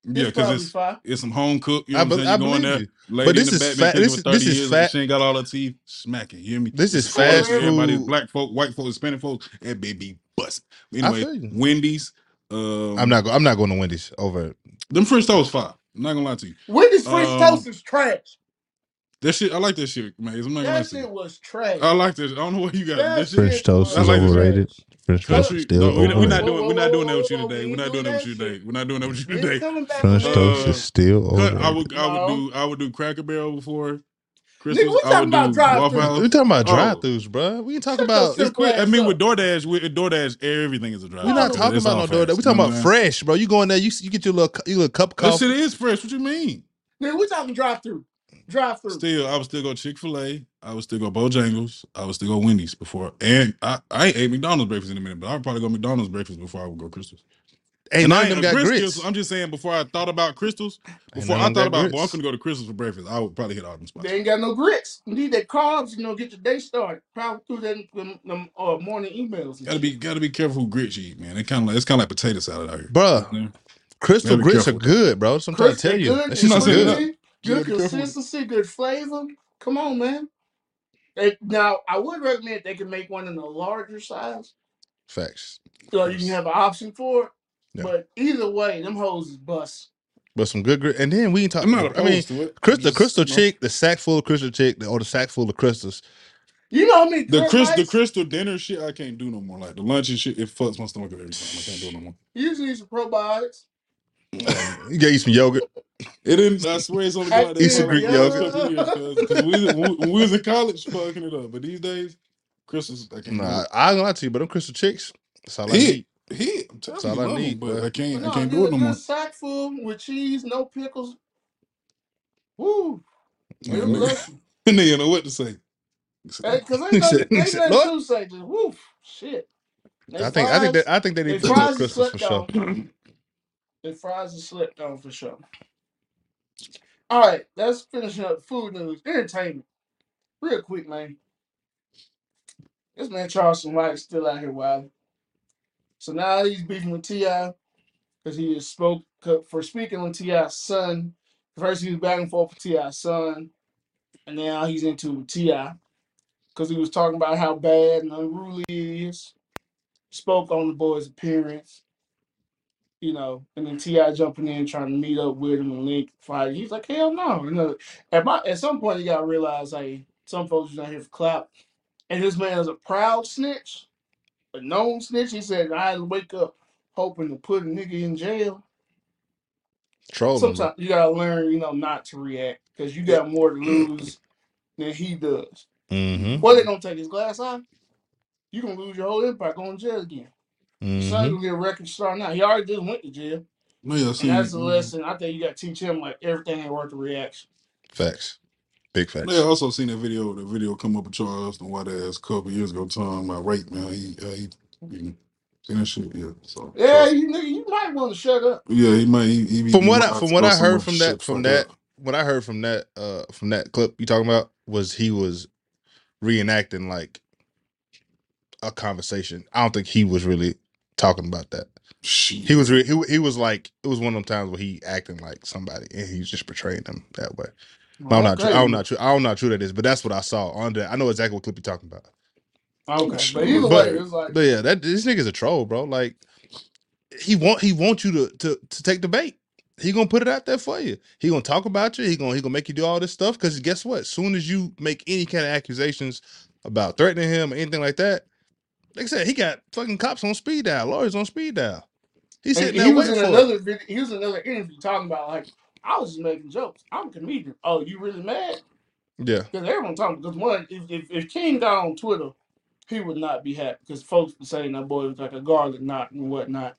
Yeah, because probably it's it's some home cook. You know I what I'm saying? I You go in believe there, you. lady this in the is back fa- been this is- 30 this is years. fat- She ain't got all her teeth smacking. You hear me? This is It's cool. Everybody- fast Everybody's black folk, white folks, Hispanic folks, and baby bust. Anyway. Wendy's. Um, I'm not. Go, I'm not going to Wendy's over. Them French toast fire. I'm not gonna lie to you. Wendy's French Um, toast is trash. That shit, I like this shit, man. I'm not gonna lie That to shit was trash. I like this. I don't know what you got. That That shit. French shit toast I is like this. overrated. French toast Country, is still no, we're, not- we're not overrated. doing. We're not doing that with you today. we We're not doing that with you today. We're not doing that with you We today. coming back French on that. toast Uh, is still Cut- I overrated. would. I would do. I would do Cracker Barrel before Nigga, Christmas. we I talking would about do drive-thru. We House. talking about Oh. drive-throughs, bro. We ain't talking Shut about. your It's quick. I ass mean, up. with DoorDash, with DoorDash, everything is a drive. We're not talking about no DoorDash. We talking about fresh, bro. You go in there, you you get your little cu- your little cup of That coffee. shit is fresh. What you mean? Nigga, we talking drive through. Drive through. Still, I would still go Chick Fil A. I would still go Bojangles. I would still go Wendy's before. And I, I ain't ate McDonald's breakfast in a minute, but I would probably go McDonald's breakfast before I would go Krystals. Ain't And none I of them ain't got Chris- grits. I'm just saying before I thought about Krystals, before I thought got about, well, I'm gonna go to Krystals for breakfast. I would probably hit all them spots. They ain't got no grits. You need that carbs, you know, get your day started. Probably through them, them, them uh, morning emails. Gotta be, gotta be careful who grits you eat, man. It kind of like it's kind of like potato salad out here, Bruh. Yeah. Krystal grits are careful with good, bro. So I'm trying to tell you. good, That not saying good. That. sweet, You good gotta be careful with it. consistency, good flavor. Come on, man. Hey, now, I would recommend they can make one in a larger size, Facts. so you can have an option for it. Yeah. But either way, them hoes is bust. But some good grit. And then we ain't I'm talking. not I mean, opposed to it. Chris, the Krystal you chick, the sack full of Krystal chick, or the sack full of Krystals. You know what I mean? The Chris, the Krystal dinner shit, I can't do no more. Like the lunch and shit, it fucks my stomach up every time. I can't do it no more. usually need some probiotics. You gotta eat some yogurt. It didn't. I swear it's only Hey, been like that Eat for some like Greek yogurt. years. Because we, was- when we was in college, fucking it up. But these days, Krystals, I can't Nah, I ain't gonna lie to you, but them Krystal chicks, that's all I Hit. need. it. Hit. I'm telling That's you, all I love 'em, need, but boy. I can't. No, I can't get do a it no good more. sack full with cheese, no pickles. Woo! Yeah, Real nigga. bless you. And they know what to say. Hey, cause ain't He nothing, said- he ain't said, nothing "Lord." to say. Just woof, shit. They I think I think fries- that I think they they need to put more fries are Krystals for slept sure. on. The fries are slept on for sure. All right, let's finish up food news, entertainment, real quick, man. This man Charleston White still out here wild. So now he's beefing with T.I. because he spoke for speaking on T.I.'s son. First he was back and forth with T.I.'s son, and now he's into T.I. because he was talking about how bad and unruly he is. Spoke on the boy's appearance, you know, and then T.I. jumping in trying to meet up with him and link fight. He's like, hell no, you know. At my at some point you gotta realize, hey, some folks are not here for clout, and this man is a proud snitch, a known snitch. He said, I wake up hoping to put a nigga in jail. Trolling. Sometimes you gotta learn, you know, not to react because you got more to lose than he does. Mm-hmm. What they gonna take his glass off? You gonna lose your whole empire, going to jail again. Your son Mm-hmm. gonna get a record star now. He already just went to jail. No, yeah, I And seen. that's a mm, lesson. I think you gotta teach him like everything ain't worth the reaction. Facts. Big facts. Yeah, I also seen that video. The video come up with Charleston White ass a couple years ago talking about rape. Man, he, uh, he, he seen that shit. Yeah, so Yeah, Charles- you nigga, you might want to shut up. yeah, he might. He, he be- From he what I might from have what to I go heard somewhere from to that the from fuck that up. what I heard from that uh from that clip you talking about was he was reenacting like a conversation. I don't think he was really talking about that. Shit. He was re- he he was like it was one of them times where he acting like somebody and he's just portraying them that way. But I'm not true. I'm not true. I don't know how true that is, but that's what I saw on there. I know exactly what clip you're talking about. Okay, but either But- way, it's like But yeah, that this nigga's a troll, bro. Like he want he wants you to to to take the bait. He gonna put it out there for you. He gonna talk about you. He gonna he gonna make you do all this stuff. Cause guess what? Soon as you make any kind of accusations about threatening him or anything like that, like I said, he got fucking cops on speed dial, lawyers on speed dial. He's and sitting he there was in for another video, he was in another interview talking about like I was just making jokes. I'm a comedian. Oh, you really mad? Yeah, Because everyone talking because one, if, if if King got on Twitter, he would not be happy because folks were saying that boy was like a garlic knot and whatnot.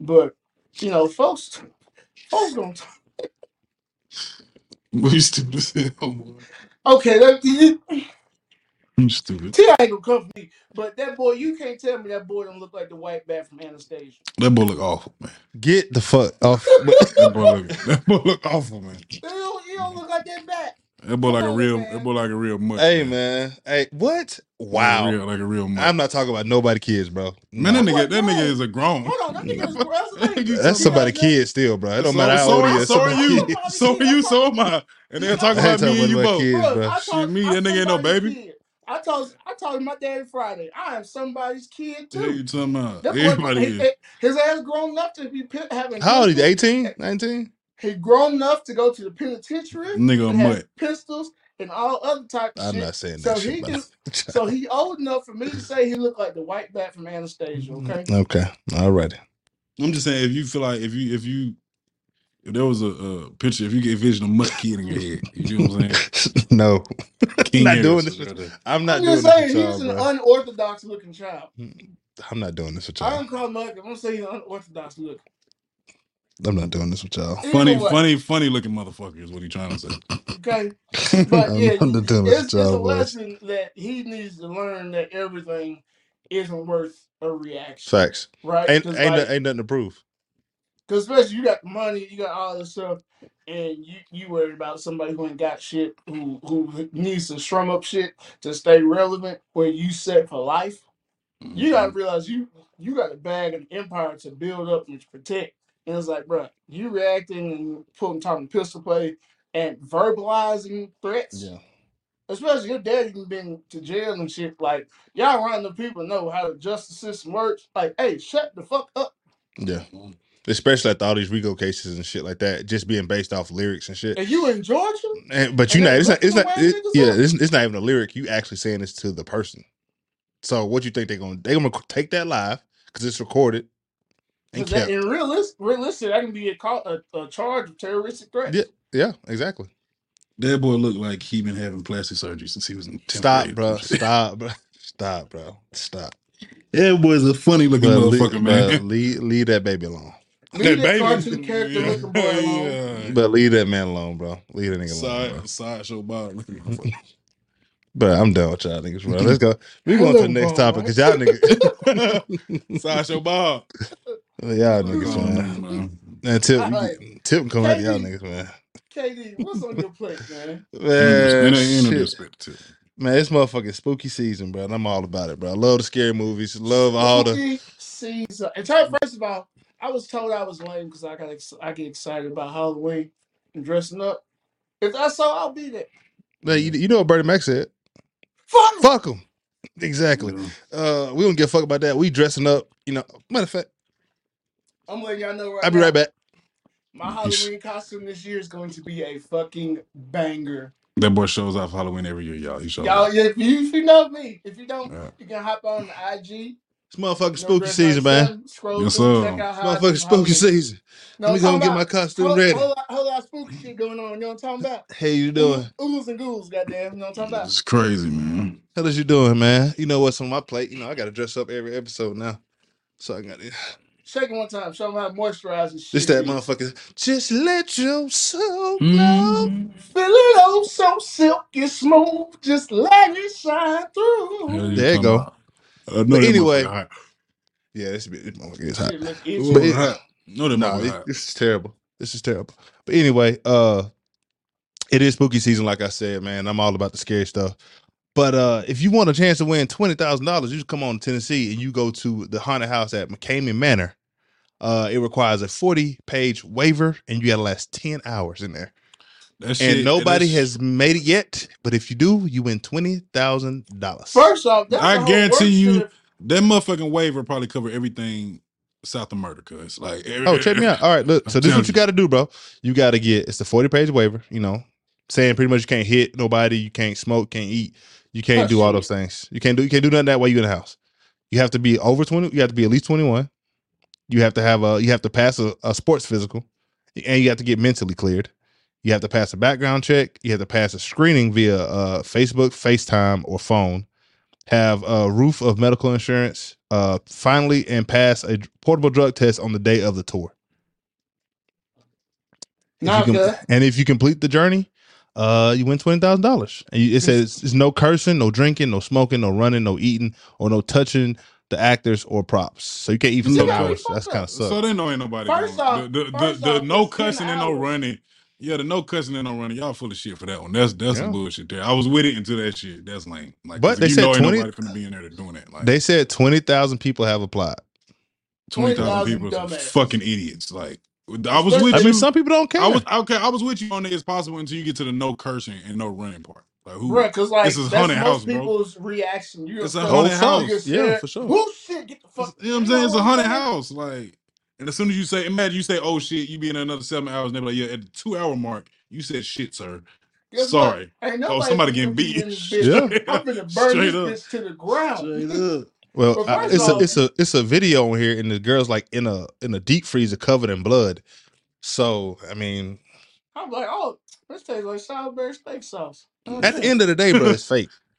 But you know, folks, folks gonna We stupid as hell, boy. Okay, that, you, You stupid. T ain't gonna come for me, but that boy, you can't tell me that boy don't look like the white bat from Anastasia. That boy look awful, man. Get the fuck off. That boy look that boy look awful, man. He don't, he don't look like that bat. That boy like a on, real man. that boy like a real mutt. hey man. Hey, what? Like a Wow. real, like a real mutt. I'm not talking about nobody kids, bro. man, that No. nigga, that nigga bro? is a grown. Hold on, that nigga is gross. That nigga That's a- somebody kid still, bro. It don't So- matter how so, old are- he is. so are somebody you. kid. So are you. So am I. And they're talking I ain't about me talking and you about both. kids, Bro, bro. I Shit, told, me, I'm that nigga ain't no somebody's baby. Kid. I told I told my daddy Friday, I am somebody's kid too. Yeah, you too. talking about? That boy, Everybody he- is. his ass grown enough to be pi- having. How old is he? pistols. 18? 19? He grown enough to go to the penitentiary Nigga a and have mutt. pistols and all other type of I'm shit. not saying So that shit. he But can, so he old enough for me to say he looked like the white bat from Anastasia. Okay. Mm-hmm. okay. All righty. I'm just saying, if you feel like if you if you if there was a, a picture, if you get vision a mutt kid in your head, you know what I'm saying? no. King not doing this with right there. I'm not I'm doing just this saying he's y'all, an bro. unorthodox looking child. Hmm. I'm not doing this with I y'all. I don't call him ugly. I'm gonna say he's unorthodox looking. I'm not doing this with y'all. Either Funny, way, funny, funny looking motherfucker is what he trying to say. Okay. But I'm yeah, not doing this it's, with it's a y'all, boys. lesson that he needs to learn that everything isn't worth a reaction, Facts. right? Ain't Because ain't, like, ain't nothing to prove. Especially you got the money, you got all this stuff, and you you worried about somebody who ain't got shit, who who needs to strum up shit to stay relevant, where you set for life. You gotta mm-hmm. realize you you got a bag of empire to build up and to protect. And it's like, bro, you reacting and putting talking pistol play and verbalizing threats. Yeah. especially your daddy even been to jail and shit. Like y'all around the people know how the justice system works. Like, hey, shut the fuck up. Yeah. Mm-hmm. Especially after all these Rico cases and shit like that, just being based off lyrics and shit. And you in Georgia? Eh, and, but you know, it's not. It's not. It, yeah, it's, it's not even a lyric. You actually saying this to the person. So what you think they're gonna? They're gonna take that live because it's recorded And, that, kept. in realistic, realistic, that can be a, call, a, a charge of terroristic threat. Yeah, yeah, exactly. That boy looked like he been having plastic surgery since he was in 10th Stop, grade. bro. Stop, bro. Stop, bro. Stop. That boy's a funny looking But motherfucker, leave, man. but leave, leave that baby alone. Leave that cartoon character looking boy alone. yeah. But leave that man alone, bro. Leave that nigga alone, bro. Side, sideshow Bob. But I'm done with y'all niggas, bro. Let's go. We going to the next Hello, topic because y'all niggas, Sideshow Bob. y'all niggas, on, man. man. And Tip, All right. Tip can come at y'all niggas, man. KD, what's on your plate, man? Man, And ain't shit. disrespect to it. man, it's motherfucking spooky season, bro. And I'm all about it, bro. I love the scary movies. Love all the. Spooky season. And tell first of all, I was told I was lame because I got ex- I get excited about Halloween and dressing up. If that's so, I'll be there. Man, you, you know what Bernie Mac said? Fuck 'em. Fuck them. Exactly. Yeah. Uh, we don't give a fuck about that. We dressing up. You know. Matter of fact, I'm letting y'all know right I'll be now, right back. My Halloween costume this year is going to be a fucking banger. That boy shows off Halloween every year, y'all. He shows Y'all, off. if you, if you know me, if you don't, Yeah. you can hop on the IG. It's motherfucking No spooky season, man. Scroll Yes, through, sir. check out It's how I do motherfucking spooky Halloween. season. No, Let me I'm go talking and get my costume whole, ready. Whole, lot- whole lot of spooky shit going on. You know what I'm talking about? Hey, you doing? Oohs and ghouls, goddamn. You know what I'm talking about? It's crazy, man. How is you doing, man? You know what's on my plate? You know I got to dress up every episode now. So I got it. Shake it one time. Show them how moisturizing shit. This that is. motherfucker. Just let your soul glow. Mm. Feel it oh so silky smooth. Just let it shine through. Hell There you talking go. about? I know But anyway- Yeah, this, this motherfucker is hot. Shit look Ooh, itchy. But it- hot. No, that Nah, motherfucker it- hot. this is terrible. This is terrible. But anyway, uh, it is spooky season, like I said, man. I'm all about the scary stuff. But uh, if you want a chance to win twenty thousand dollars, you just come on to Tennessee and you go to the haunted house at McKamey Manor. Uh, it requires a forty page waiver, and you got to last ten hours in there. That shit, and nobody that's- has made it yet. But if you do, you win twenty thousand dollars. First off, that's I guarantee you- should've- That motherfucking waiver probably cover everything south of murder, cuz like every, Oh, check me out. All right, look. So I'm this is what you you. got to do, bro. You got to get it's a forty page waiver. You know, saying pretty much you can't hit nobody, you can't smoke, can't eat, you can't Oh, do all shit. those things. You can't do you can't do nothing that while you in the house. You have to be over twenty. You have to be at least twenty one. You have to have a you have to pass a, a sports physical, and you have to get mentally cleared. You have to pass a background check. You have to pass a screening via uh, Facebook, FaceTime, or phone. Have a roof of medical insurance. Uh, finally, and pass a portable drug test on the day of the tour. If Nah, com- cuz. and if you complete the journey, uh, you win twenty thousand dollars. And you, it says it's no cursing, no drinking, no smoking, no running, no eating, or no touching the actors or props. So you can't even for See, ten hours. That's kind of suck. So they know ain't nobody. First going. off- the the, first the, the off, no it's 10 cussing and no running. Yeah, the no cussing and no running. Y'all full of shit for that one. That's that's Yeah. some bullshit there. I was with it until that shit. That's lame. Like, but they you said know ain't 20 nobody finna be in there to doing that. Like They said twenty thousand people have applied. twenty 20,000 thousand people, are fucking idiots. Like I was with I you. mean, some people don't care. I was okay. I was with you on it. It's possible until you get to the no cursing and no running part. Like who? Bruh, because like This is that's haunted most house, bro. people's reaction. You It's a fuck- haunted house. Yeah, for sure. Who shit? Get the fuck. You know what I'm saying? It's a what haunted house. Like, and as soon as you say, imagine you say, "Oh shit," you be in another seven hours, and they be like, "Yeah," at the two hour mark, you said, "Shit, sir." Guess Sorry. Oh, somebody getting be beat. in this. Yeah. I'm finna burn Straight this up. bitch to the ground. Well, I- first it's a it's a it's a video on here, and the girl's like in a in a deep freezer covered in blood. So I mean, I'm like, oh, this tastes like Salisbury steak sauce. at the end of the day, bro, it's fake.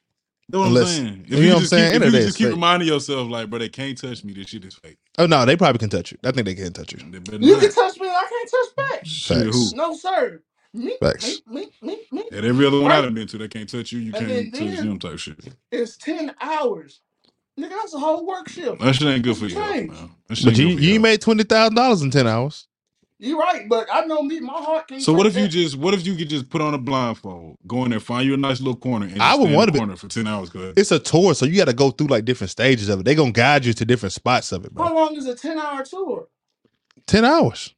That's what Unless- I'm saying. If you you, know what I'm saying? keep, if you just keep fake. reminding yourself, like, bro, they can't touch me. This shit is fake. Oh no, they probably can touch you. I think they can touch you. You not. can touch me, I can't touch back. Shit, Facts. who? No, sir. Me, Facts. me, me, me, me. At every other one Right. I've been to, they can't touch you. You And can't then- touch then- them type shit. It's ten hours. Nigga, that's a whole work shift. That shit ain't good for you, Change. man. That shit But ain't you good for you your ain't made twenty thousand dollars in ten hours. You right, but I know me, my heart can't. So what take if you that. just what if you could just put on a blindfold, go in there, find you a nice little corner, and just I would stay in wanna the be- corner for ten hours? Cause It's a tour, so you got to go through like different stages of it. They're gonna guide you to different spots of it, How long is a ten hour tour? Ten hours.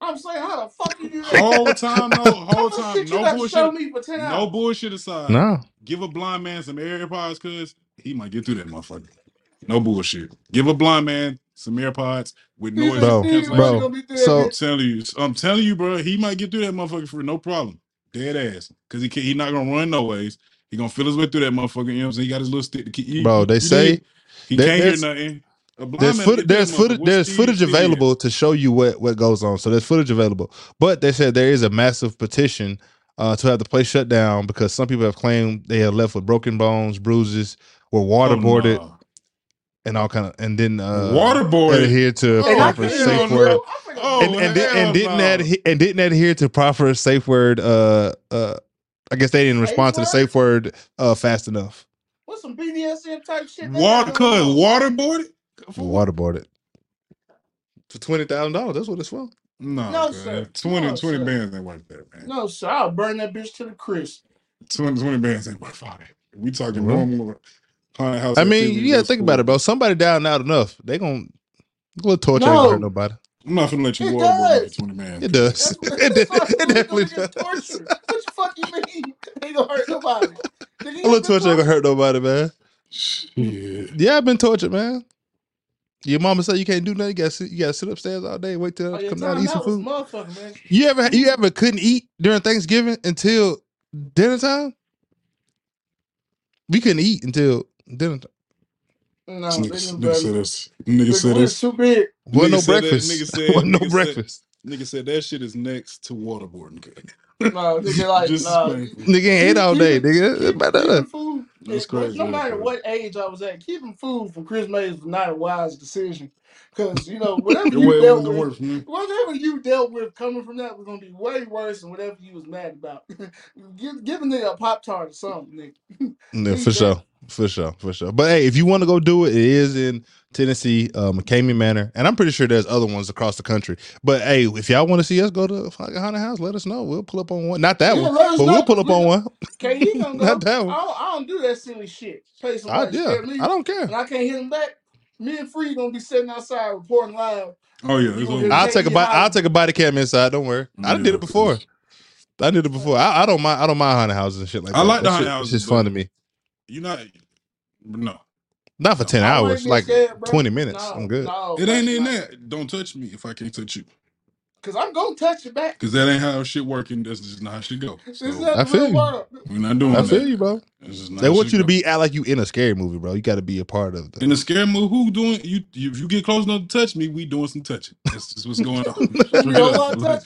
I'm saying, how the fuck you do that? whole time, no, How whole much time, shit you no got to show bullshit, me for ten no hours? bullshit aside. No, Give a blind man some AirPods, cause he might get through that motherfucker. No bullshit. Give a blind man some AirPods with noise Bro, niggas really cancellation. gonna be so- I'm telling you, I'm telling you, bro. He might get through that motherfucker for no problem, dead ass, cause he can't. he not gonna run no ways. He gonna feel his way through that motherfucker. You know what I'm saying? He got his little stick to keep. you- bro. They you say dig? he there- can't hear there's- nothing. A blind there's man foot, get through there's that footage motherfucker. there's footage Steve- Steve available to show you what what goes on. So there's footage available, but they said there is a massive petition uh, to have the place shut down because some people have claimed they have left with broken bones, bruises, were Oh, waterboarded, nah. And all kind of, and then uh, Waterboarded? adhere to Oh, And I proper can't hell safe no. word. I'm Oh, and and, di- and didn't no. adhe- and didn't adhere to proper safe word. Uh, uh, I guess they didn't Safe respond to the safe word uh fast enough. What's some BDSM type shit? they Water, got cuz going waterboarded. For? Waterboarded for twenty thousand dollars. That's what it's for. No, No, cuz. sir. 20, No, 20 sir. bands ain't worth that, man. No, sir. I'll burn that bitch to the crisp. 20, 20 bands ain't worth all that. We talking Well. normal haunted house. I mean, activity, you gotta go think about it, bro. Somebody down out enough, they gon' a little torture ain't hurt nobody. I'm not finna let you It waterboard me does. for 20 bands. It does. It, de- it definitely does. torture. What the fuck you mean? Ain't gonna hurt nobody. A little been torture ain't gonna hurt nobody, man. Shit. Yeah, I've been tortured, man. Your mama said you can't do nothing. You gotta sit, you gotta sit upstairs all day, wait till Oh, come down and eat some food. motherfucker, man. You ever you ever couldn't eat during Thanksgiving until dinner time? We couldn't eat until dinner time. No, Nigga, they nigga didn't said better. this. Nigga The said grill's this. too big. Wasn't no said that- breakfast. nigga said- Wasn't no nigga said- breakfast. Nigga said that shit is next to waterboarding. No, nigga, like, nah. Disrespectful. Nigga ain't ate all day, Keep- nigga. Keep, About that. food. That's it- no- crazy, No that's matter crazy. what age I was at, keeping food from Chris Mays was not a wise decision. Because, you know, whatever It you wasn't dealt with, work for whatever you dealt with coming from that was going to be way worse than whatever you was mad about. give, give a nigga a Pop Tart or something, nigga. Yeah, Leave for sure. For sure. For sure. But hey, if you want to go do it, it is in Tennessee, uh, McKamey Manor. And I'm pretty sure there's other ones across the country. But hey, if y'all want to see us go to fucking haunted house, let us know. We'll pull up on one. Not that Yeah, one, but know, we'll pull up 'cause on we- one. KD gonna go. Not that I one. don't, I don't do that silly shit. Pay I, somebody to yeah, me. I don't care. and I can't hit him back. Me and Free gonna be sitting outside reporting live. Oh yeah, gonna I'll take a KD bite. I'll take a body cam inside. Don't worry. I did it before. I did it before. I, I don't mind. I don't mind haunted houses and shit like I that. like the haunted shit- houses, It's just fun to me. You not no. Not for ten I ain't hours. get Like scared, bro. twenty minutes. No, I'm good. No, It ain't in like- that. Don't touch me if I can't touch you. Cause I'm gonna touch it back. Cause that ain't how shit working. That's just not how shit go. This So not I the feel real you. world. we're not doing I that. feel you, bro. This is not They how want shit you to go. be act like you in a scary movie, bro. You got to be a part of the. in a scary movie. Who doing you? you- If you get close enough to touch me, we doing some touching. That's just what's going on. You Straight don't up. want to touch.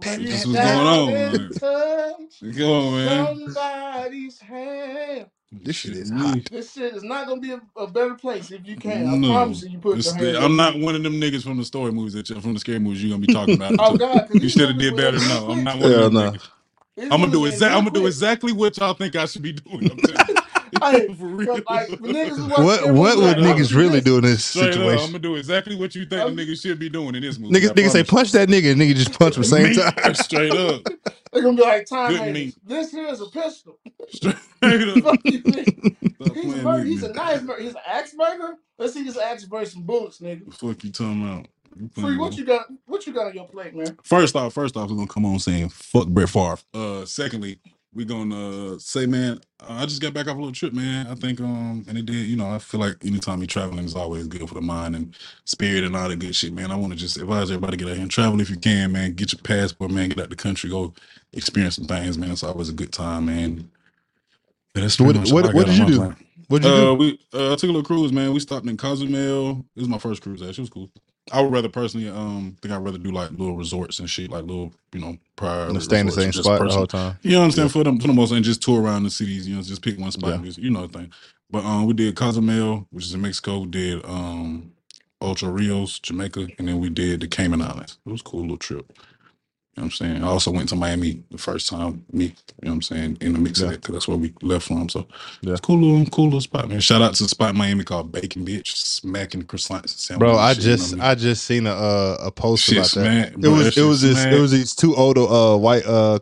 Pat, Reach This was down going on, and man. touch Come on, man. somebody's hand. This shit is hot. This shit is not gonna be a, a better place if you can. I No. promise you. You put It's your the- hands. I'm not one of them niggas from the story movies that you from the scary movies you're gonna be talking about. Oh God! 'cause you should have did better. No, I'm not one Hell of them no. niggas. These I'm gonna niggas do getting exactly. I'm gonna do quick. exactly what y'all think I should be doing. I'm telling you. For real. like the niggas who watch What what would like, niggas really do in this situation? up, I'm gonna do exactly what you think I'm- the niggas should be doing in this movie. Niggas, I niggas say punch that nigga, and nigga just punch him same Me, time. Straight up. They're gonna be like, time Good haters. meat. This here is a pistol. Straight up. Nigga. Stop He's a, playing mur- with he's a knife murder. He's an axe burger. Let's see this axe versus some bullets, nigga. The fuck you talking about? Free, what you got? What you got on your plate, man? First off, first off, we're gonna come on saying fuck Brett Favre. Uh, secondly, we're gonna say, man, uh, I just got back off a little trip, man. I think, um, and it did, you know, I feel like anytime you're traveling is always good for the mind and spirit and all that good shit, man. I want to just advise everybody to get out here and travel if you can, man. Get your passport, man. Get out the country, go experience some things, man. It's always a good time, man. Yeah, that's What- what- what did you do? plan. What'd you Uh, do? we uh, I took a little cruise, man. We stopped in Cozumel. This is my first cruise. Actually, it was cool. I would rather personally, um, think I'd rather do like little resorts and shit, like little, you know, prior. And stay in the same spot spot the whole time. You know what I'm saying? For them, for the most, and just tour around the cities. You know, just pick one spot. Yeah. just- you know the thing. But um, we did Cozumel, which is in Mexico. We did um, Ocho Rios, Jamaica, and then we did the Cayman Islands. It was a cool little trip. You know what I'm saying? I also went to Miami the first time, me, you know what I'm saying, in the mix Yeah. of that, because that's where we left from. So Yeah. it's cool little, cool little spot, man. Shout out to the spot in Miami called Bacon Bitch, smacking croissants. And sandwiches Bro, I shit, you know just I mean? I just seen a uh, a post Shit about that. smack, It bro, was that it was this it was these two older uh white uh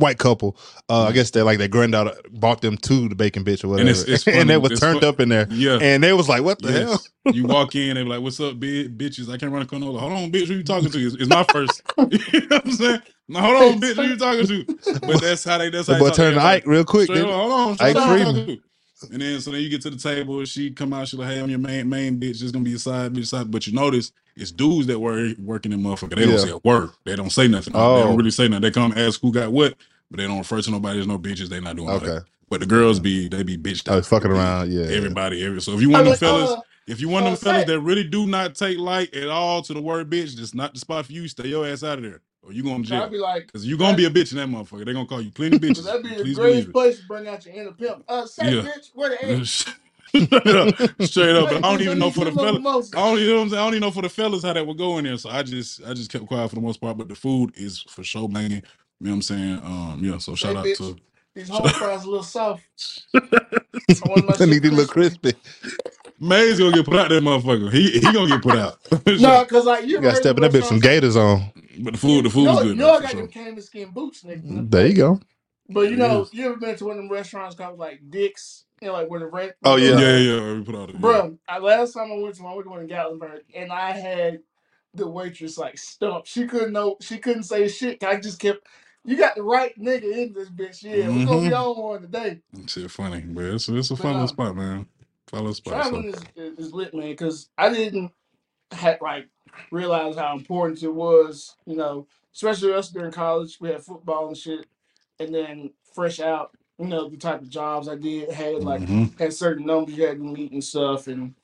white couple. Uh I Mhm. guess they like their granddaughter brought them to the bacon bitch or whatever. And And, it's- it's funny, they was it's turned up in there. Yeah. And they was like, What the hell? You walk in, they be like, "What's up, big bitches? I can't run a canola. Hold on, bitch. Who you talking to? It's, it's my first. you know what I'm saying? No, hold on, bitch. Who you talking to? But that's how they. That's how The they boy talk to turned to everybody. Ike real quick. Straight didn't up, he? hold on, Ike straight up, who you Freeman. And then so then you get to the table. She come out. She like, "Hey, I'm your main main bitch. It's gonna be a side bitch side." But you notice it's dudes that were working in motherfucker. They Yeah. don't say a word. They don't say nothing. They Oh. don't really say nothing. They come ask who got what, but they don't refer to nobody. There's no bitches. They not doing all that. Okay. But the girls be they be bitched I out. was fucking around. Yeah. Everybody, every so if you want them like, fellas, uh, if you want them uh, fellas say- that really do not take light at all to the word bitch, that's not the spot for you. Stay your ass out of there, or you going to so I'd be like, Because you gonna be a bitch in that motherfucker. They gonna call you plenty bitches. that'd be the Please greatest believe place to bring out your inner pimp. Uh, say, Yeah. bitch, where the it. Straight up, straight up. But I don't even know for the fellas. I don't even know. What I'm saying. I don't even know for the fellas how that would go in there. So I just, I just kept quiet for the most part. But the food is for sure banging. You know what I'm saying? Um, yeah. So shout out bitch. to. These home fries a little soft. I want my I need shit to look crispy. crispy. May's gonna get put out that motherfucker. He he gonna get put out. No, because like you You gotta step in that bitch some gators on. but the food, the food you was good. You though, know I for got sure. them canvas skin boots, nigga. There you go. But you know, you ever been to one of them restaurants called like Dick's? You know, like where the rent. Oh, yeah. Yeah, yeah, we put out. Yeah. Bro, I, last time I went to one, we went to Gatlinburg, and I had the waitress like stumped. She couldn't know. She couldn't say shit. I just kept. You got the right nigga in this bitch. Yeah, we're gonna be Mhm. on one today. Shit, funny, but it's it's a But, fun little uh, spot, man. Fun little spot. So. Traveling is, is is lit, man. Because I didn't had like realize how important it was. You know, especially us during college, we had football and shit, and then fresh out. You know, the type of jobs I did had like Mhm. had certain numbers you had to meet and stuff, and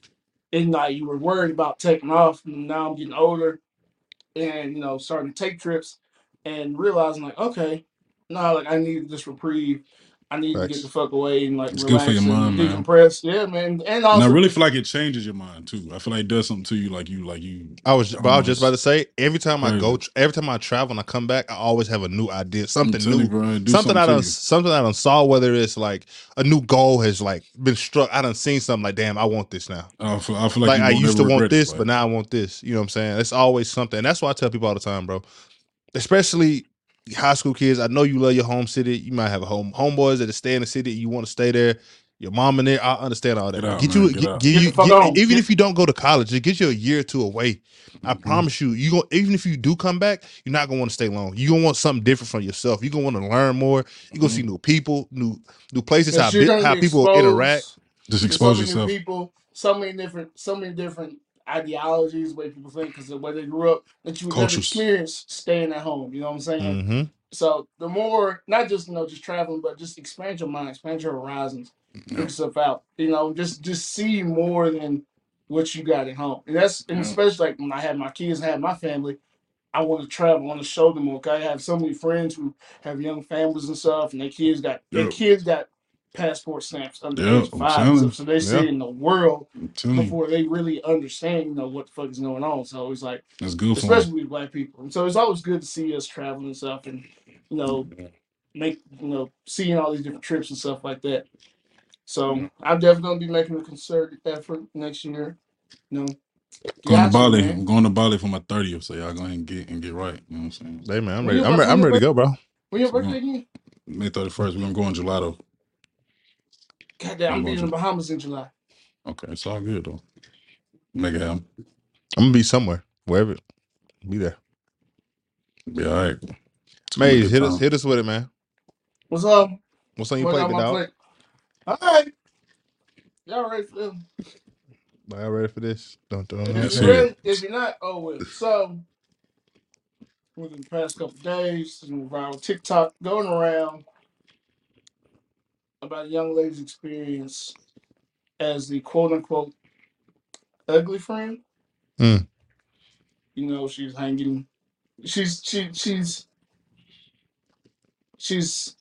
and like you were worried about taking off. And now I'm getting older, and you know, starting to take trips, and realizing like, okay, no, like I need this reprieve. I need to get the fuck away and like It's good for relax your and mind, man. decompress. Yeah, man. And And also, I really feel like it changes your mind too. I feel like it does something to you, like you, like you. I was, but I was just Almost about to say. Every time I go, crazy. every time I travel and I come back, I always have a new idea, I'm something telling new, you, bro, it do something I to done, you. something I done saw. Whether it's like a new goal has like been struck. I done seen something like, damn, I want this now. I feel, I feel like, Like, you I won't used to want regret it, this, like- but now I want this. You know what I'm saying? It's always something. And that's why I tell people all the time, bro. Especially high school kids. I know you love your home city. You might have a home homeboys that stay in the city. You want to stay there. Your mom in there. I understand all that. Get out, get man, you, get get, out. get Get you, get- even Get- if you don't go to college, it gets you a year or two away. I Mhm. promise you, you go even if you do come back, you're not gonna want to stay long. You're gonna want something different from yourself. You're gonna want to learn more. You're gonna see new people, new new places, how you're bit, gonna how people exposed interact. Just expose so yourself. people, so many different, so many different ideologies, the way people think, because the way they grew up, that you would never Cultures. experience staying at home. You know what I'm saying? hmm So the more, not just you know, just traveling, but just expand your mind, expand your horizons, Yeah. figure stuff out. You know, just just see more than what you got at home. And that's and Yeah. especially like when I had my kids, and had my family. I want to travel, I want to show them more. 'cause I have so many friends who have young families and stuff, and their kids got their Yeah. kids got passport stamps under Yeah, age I'm five, telling and you. stuff, so they see Yeah. in the world I'm telling you, before they really understand, you know, what the fuck is going on. So it's like, that's good for especially with black people, and so it's always good to see us traveling and stuff, and you know, make you know seeing all these different trips and stuff like that. So. I'm definitely gonna be making a concerted effort next year. You know, Going to Got you, Bali. man. I'm going to Bali for my 30th, so y'all go ahead and get and get right. You know what I'm saying? Hey man, I'm When ready. your I'm bir- ready. when I'm your ready to go, bro. when your So, birthday again? May 31st, we're gonna go in Gelato. God damn, I'm I'm being in going the to- Bahamas in July. Okay, it's all good though. Make it happen. I'm gonna be somewhere, wherever. Be there. Be all right. Maze, hit us, time. hit us with it, man. What's up? What's on your What plate, got big my dog? plate? All right, y'all ready for them? Y'all ready for this? Dun, dun, If dun, Yes, you're dun. sir. ready, if you're not, oh well. So within the past couple days, some viral TikTok going around about a young lady's experience as the quote unquote ugly friend. Hmm. You know, she's hanging. She's she she's she's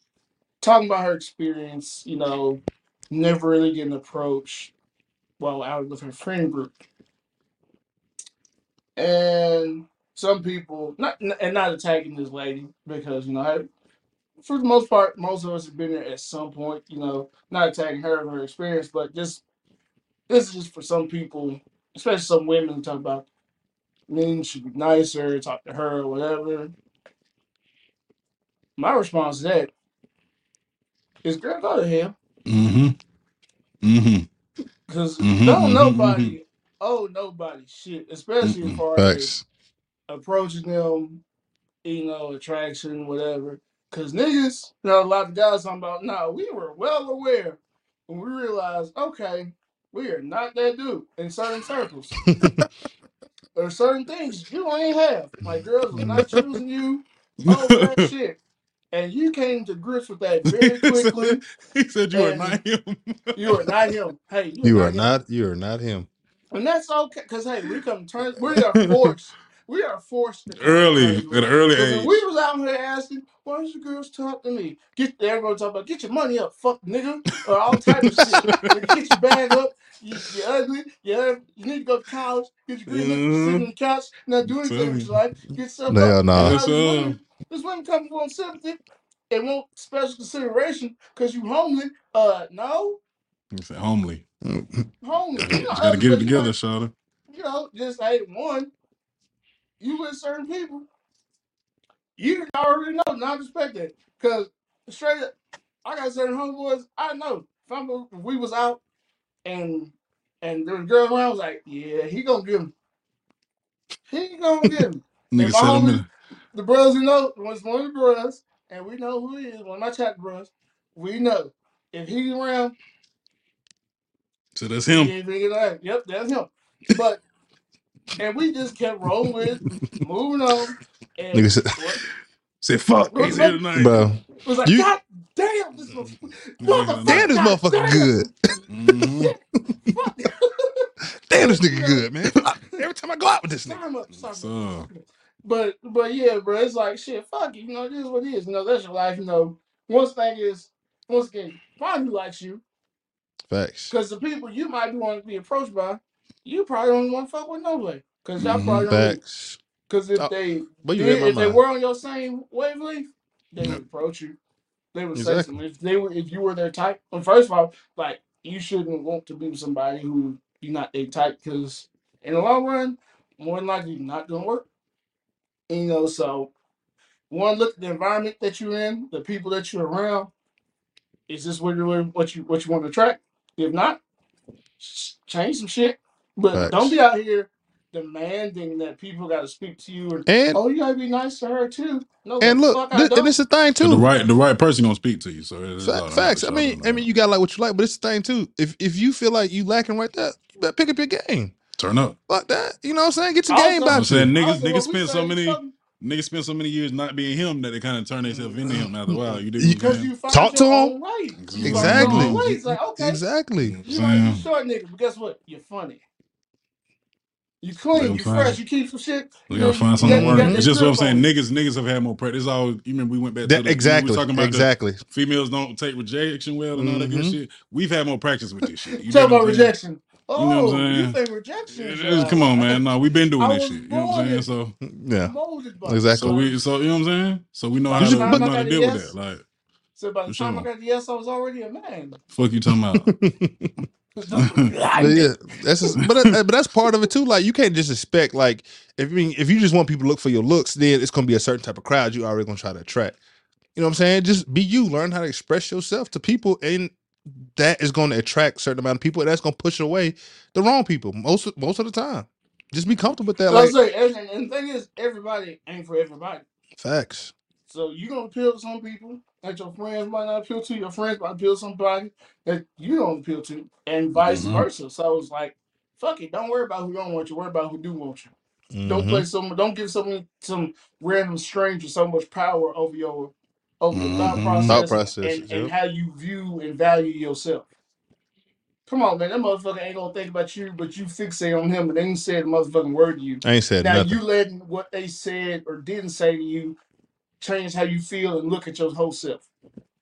talking about her experience. You know, never really getting approached while out with her friend group. And some people, not and not attacking this lady because you know, I, for the most part, most of us have been there at some point. You know, not attacking her and her experience, but just this is just for some people, especially some women, talk about men should be nicer, talk to her or whatever. My response to that is, girl, go to hell, Mm-hmm. Mm-hmm. because Mhm, don't mhm, nobody owe nobody shit, especially as Mm-mm. far as Facts. approaching them, you know, attraction, whatever. Cause niggas, you know, a lot of guys talking about, no, we were well aware when we realized, okay, we are not that dude in certain circles. there are certain things you ain't have. Like girls was not choosing you over that shit. And you came to grips with that very quickly. he said you are and not him. You are not him. Hey, you, You are are not him. not. You are not him. And that's okay, because hey, we come turn we are forced. We are forced to early to at an early age. when we was out here asking, why does you girls talk to me? Get everyone talk about get your money up, fuck nigga, or all type of shit. Nigga, get your bag up. You, you're ugly. You, you need to go to college. Get your green. Mm-hmm. Sit on the couch. Not do anything with your life. Get yourself Hell up. nah. And now this sir. women, this women come for sympathy and want special consideration because you homely. Uh, no, He said homely. homely. You know, Just gotta get it ugly, but you together, know, you know, just hey, one, you with certain people, you already know, not expect that. Cause straight up, I got certain homeboys, I know. If, I'm, if we was out and and there was girls around, I was like, yeah, he gonna get him. He gonna get him. Nigga my said I'm homie, in. the brothers who know, was one of the brothers, and we know who he is, one of my chat bros, we know. If he's around, So that's he him. ain't thinking that. Yep, that's him. But and we just kept rolling moving on. And Nigga said, what, Said fuck. Bro, He's here tonight. bro. was like, You- God damn, this motherfucker. Nigga, Damn, this motherfucker damn. good. Mhm. Damn, this nigga good, man. Every time I go out with this nigga. Sign up. So But but yeah, bro, it's like shit. Fuck it, you know. This is what it is. You know, that's your life. You know, one thing is, once again, find who likes you, Facts. because the people you might be want to be approached by, you probably don't want to fuck with nobody. Because y'all Mhm. probably don't. Facts. Because if Oh, they But you did, my if they mind. were on your same wavelength, they Yeah. would approach you. They would say Exactly. something. If they were, if you were their type, well, first of all, like you shouldn't want to be with somebody who you're not their type, because in the long run, more than likely, not gonna work. You know, so one look at the environment that you're in, the people that you're around. Is this what you what you what you want to attract? If not, s- change some shit. But Facts. don't be out here demanding that people got to speak to you and And oh, you gotta be nice to her too. No, and the look, fuck I thi- don't. and it's a thing But the too. right the right person gonna speak to you. So it's Fa- all facts. I mean, I mean, you got like what you like, but it's the thing too. If if you feel like you lacking right there, you better pick up your game. turn up. Like that. You know what I'm saying? Get your Also- game I'm about saying niggas Also, niggas what we spend so say, many something- niggas spend so many years not being him that they kind of turn themselves into him after a while. You dig You- I'm Because saying? you find Talk to your him. own way. You find your Exactly. way. It's like, okay, Exactly. You know you what might be saying? short nigga, but guess what? You're funny. You clean, Yeah, you fine. fresh, you keep some shit. We you gotta know, find you something got- to you work. got that It's just what I'm grip saying. on. Niggas niggas have had more practice. It's all you remember we went back to That, the, exactly. We were talking about exactly. the females don't take rejection well and all that good Mhm. shit. We've had more practice with this shit. You Talk dig what about I'm saying? rejection. You know what I'm Oh, you saying? think rejection is It is- come on, man. No, we've been doing I this was shit. You know what I'm saying? born So Yeah. molded by Exactly. so we so you know what I'm saying? So we know By how the to, time we I know how got to a deal yes, with that. Like So by the For time I sure. got the yes, I was already a man. Fuck you talking about? But yeah, that's just, but but that's part of it too. Like you can't just expect like if you mean if you just want people to look for your looks, then it's gonna be a certain type of crowd you already gonna try to attract. You know what I'm saying? Just be you. Learn how to express yourself to people, and that is going to attract certain amount of people. And that's gonna push away the wrong people most most of the time. Just be comfortable with that. So I Like say, and, and, and the thing is, everybody ain't for everybody. facts. So you gonna appeal to some people that your friends might not appeal to. Your friends might appeal to somebody that you don't appeal to, and vice Mhm. versa. So it's like, fuck it. Don't worry about who don't want you. Worry about who do want you. Don't Mhm. play some. Don't give some some random stranger so much power over your over your thought Mhm. process, Thought process, and, and yep. how you view and value yourself. Come on, man. That motherfucker ain't gonna think about you, but you fixate on him, and they ain't said a motherfucking word to you. I ain't said Now nothing. you letting what they said or didn't say to you change how you feel and look at your whole self.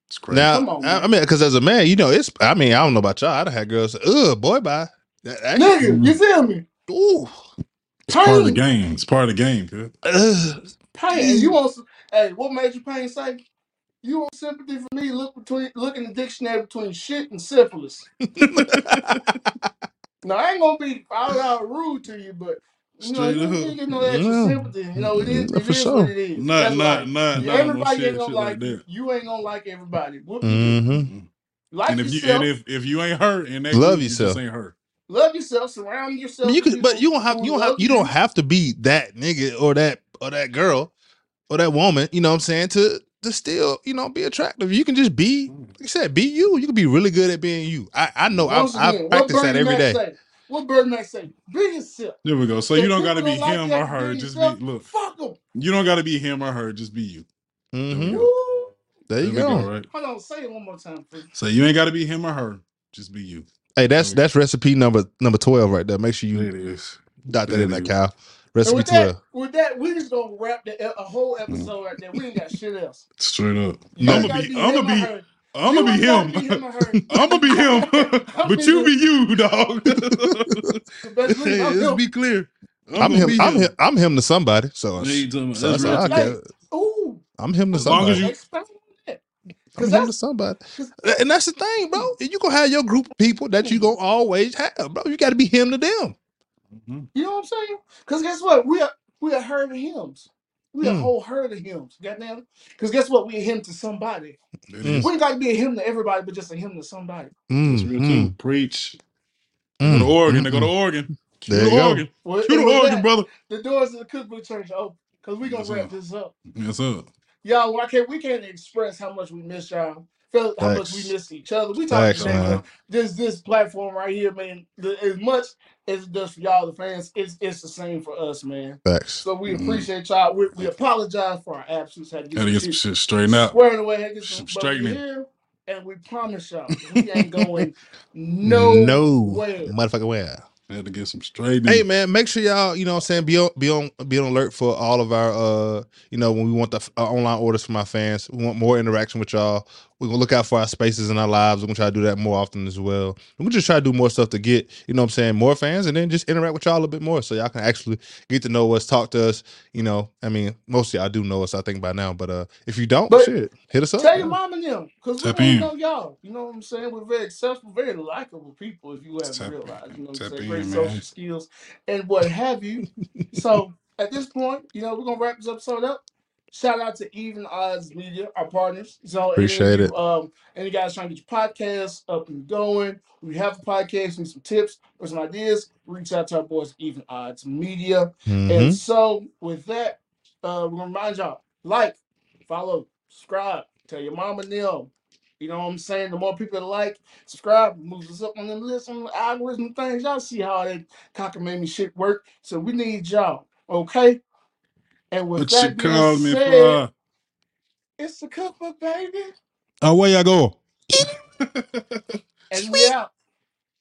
It's crazy. Now, Come on, I, man. I mean, because as a man, you know, it's. I mean, I don't know about y'all. I done had girls say, "Ugh, boy, bye." That, that shit- Nigga, you feel me? ooh, it's part of the Pain, game. It's part of the game, kid. ugh. pain. You want? some- Hey, what made you pain say? You want sympathy for me? Look between, look in the dictionary between shit and syphilis. Now I ain't gonna be out out rude to you, but you know, Straight you up. need to extra Yeah. sympathy. You know, it is, Yeah, it for is sure. what it is. Not, That's not, life. not, not on no everybody ain't gonna like like you. that. You ain't gonna like everybody. Whoop you do. hmm Like and if you yourself. and if if you ain't her in that Love group, you yourself. just ain't her. love yourself. Surround yourself. you with could, but you don't have you don't have you don't have to be that nigga or that or that girl or that woman. You know what I'm saying to to still you know be attractive. You can just be like you said, be you. You can be really good at being you. I I know I Once I practice that Bernie every Mac day. say? What Bernie Mac say? Be yourself. There we go. So If you don't got to be like him or her. being Just yourself, be look. Fuck them. You don't got to be him or her. Just be you. There we hmm. There you There go. go. Right. Hold on, say it one more time, please. So you ain't got to be him or her. Just be you. Hey, that's There that's recipe number number twelve right there. Make sure you it is. dot that There in it there, is. Kyle. And Recipe with twelve. that, with that, we just gonna wrap the, a whole episode right there. We ain't got shit else. Straight up. You I'm gonna be. be I'm gonna be. Her. I'm gonna be him. be him. I'm gonna be him. But you be you, dog. The best believe hey, let's be clear. I'm, I'm gonna him. be I'm him. I'm him to somebody. So, What are you talking about? so That's that's real how I talk. can. Hey, ooh, I'm him to As long as somebody. you- expand on that. I'm him to that's somebody. 'cause- And that's the thing, bro. You gonna have your group of people that you gonna always have, bro. You got to be him to them. Mhm. You know what I'm saying? Because guess what? We are we are herd of hymns. We a Mm. whole herd of hymns. Goddamn. Because guess what? We a hymn to somebody. It Mm. is. We ain't got to be a hymn to everybody, but just a hymn to somebody. That's Mm, real mm, too. Preach. They mm, go to organ. They mm, go to mm. organ. There Cue you the go. organ. Well, Cue and the with organ, that, brother. the doors of the Cookbook Church are open. Because we gonna Yes, wrap sir. this up. Yes, sir. Y'all, I can't we can't express how much we miss y'all. Feel how much we Facts. miss each other. We talking Facts, today, man. but this this platform right here, man, the, as much as it does for y'all, the fans, it's it's the same for us, man. Thanks. So we Mhm. appreciate y'all. We, we apologize for our absence. Had to get Had to some get some shit shit straightened out. squared away. Had to get some, Some but we straightening. here, and we promise y'all we ain't going No nowhere. motherfucker where. Had to get some straightening. Hey man, make sure y'all, you know what I'm saying, be on be on be on alert for all of our uh, you know, when we want the uh, online orders from our fans. We want more interaction with y'all. We're gonna look out for our spaces in our lives. We're gonna try to do that more often as well. We're just try to do more stuff to get, you know what I'm saying, more fans and then just interact with y'all a little bit more so y'all can actually get to know us, talk to us. You know, I mean, most of y'all do know us, I think, by now. But uh if you don't, But shit, hit us up. Tell your mom and them, because we Tap want to in. know y'all. You know what I'm saying? We're very accessible, very likable people, if you haven't Tap- realized. You know what I'm tap saying? in, Great man. social skills and what have you. so at this point, you know, we're gonna wrap this episode up. Shout out to Even Odds Media, our partners. So Appreciate any it. um, any guys trying to get your podcast up and going, we have a podcast, need some tips or some ideas, reach out to our boys, Even Odds Media. Mhm. And so with that, uh, we're gonna remind y'all, like, follow, subscribe, tell your mama them. You know what I'm saying? The more people that like, subscribe, moves us up on them lists, on the algorithm things. Y'all see how that cockamamie shit work. So we need y'all, okay? And with What you that being call me said, for? it's the cookbook, baby. Oh, where y'all go? And we out.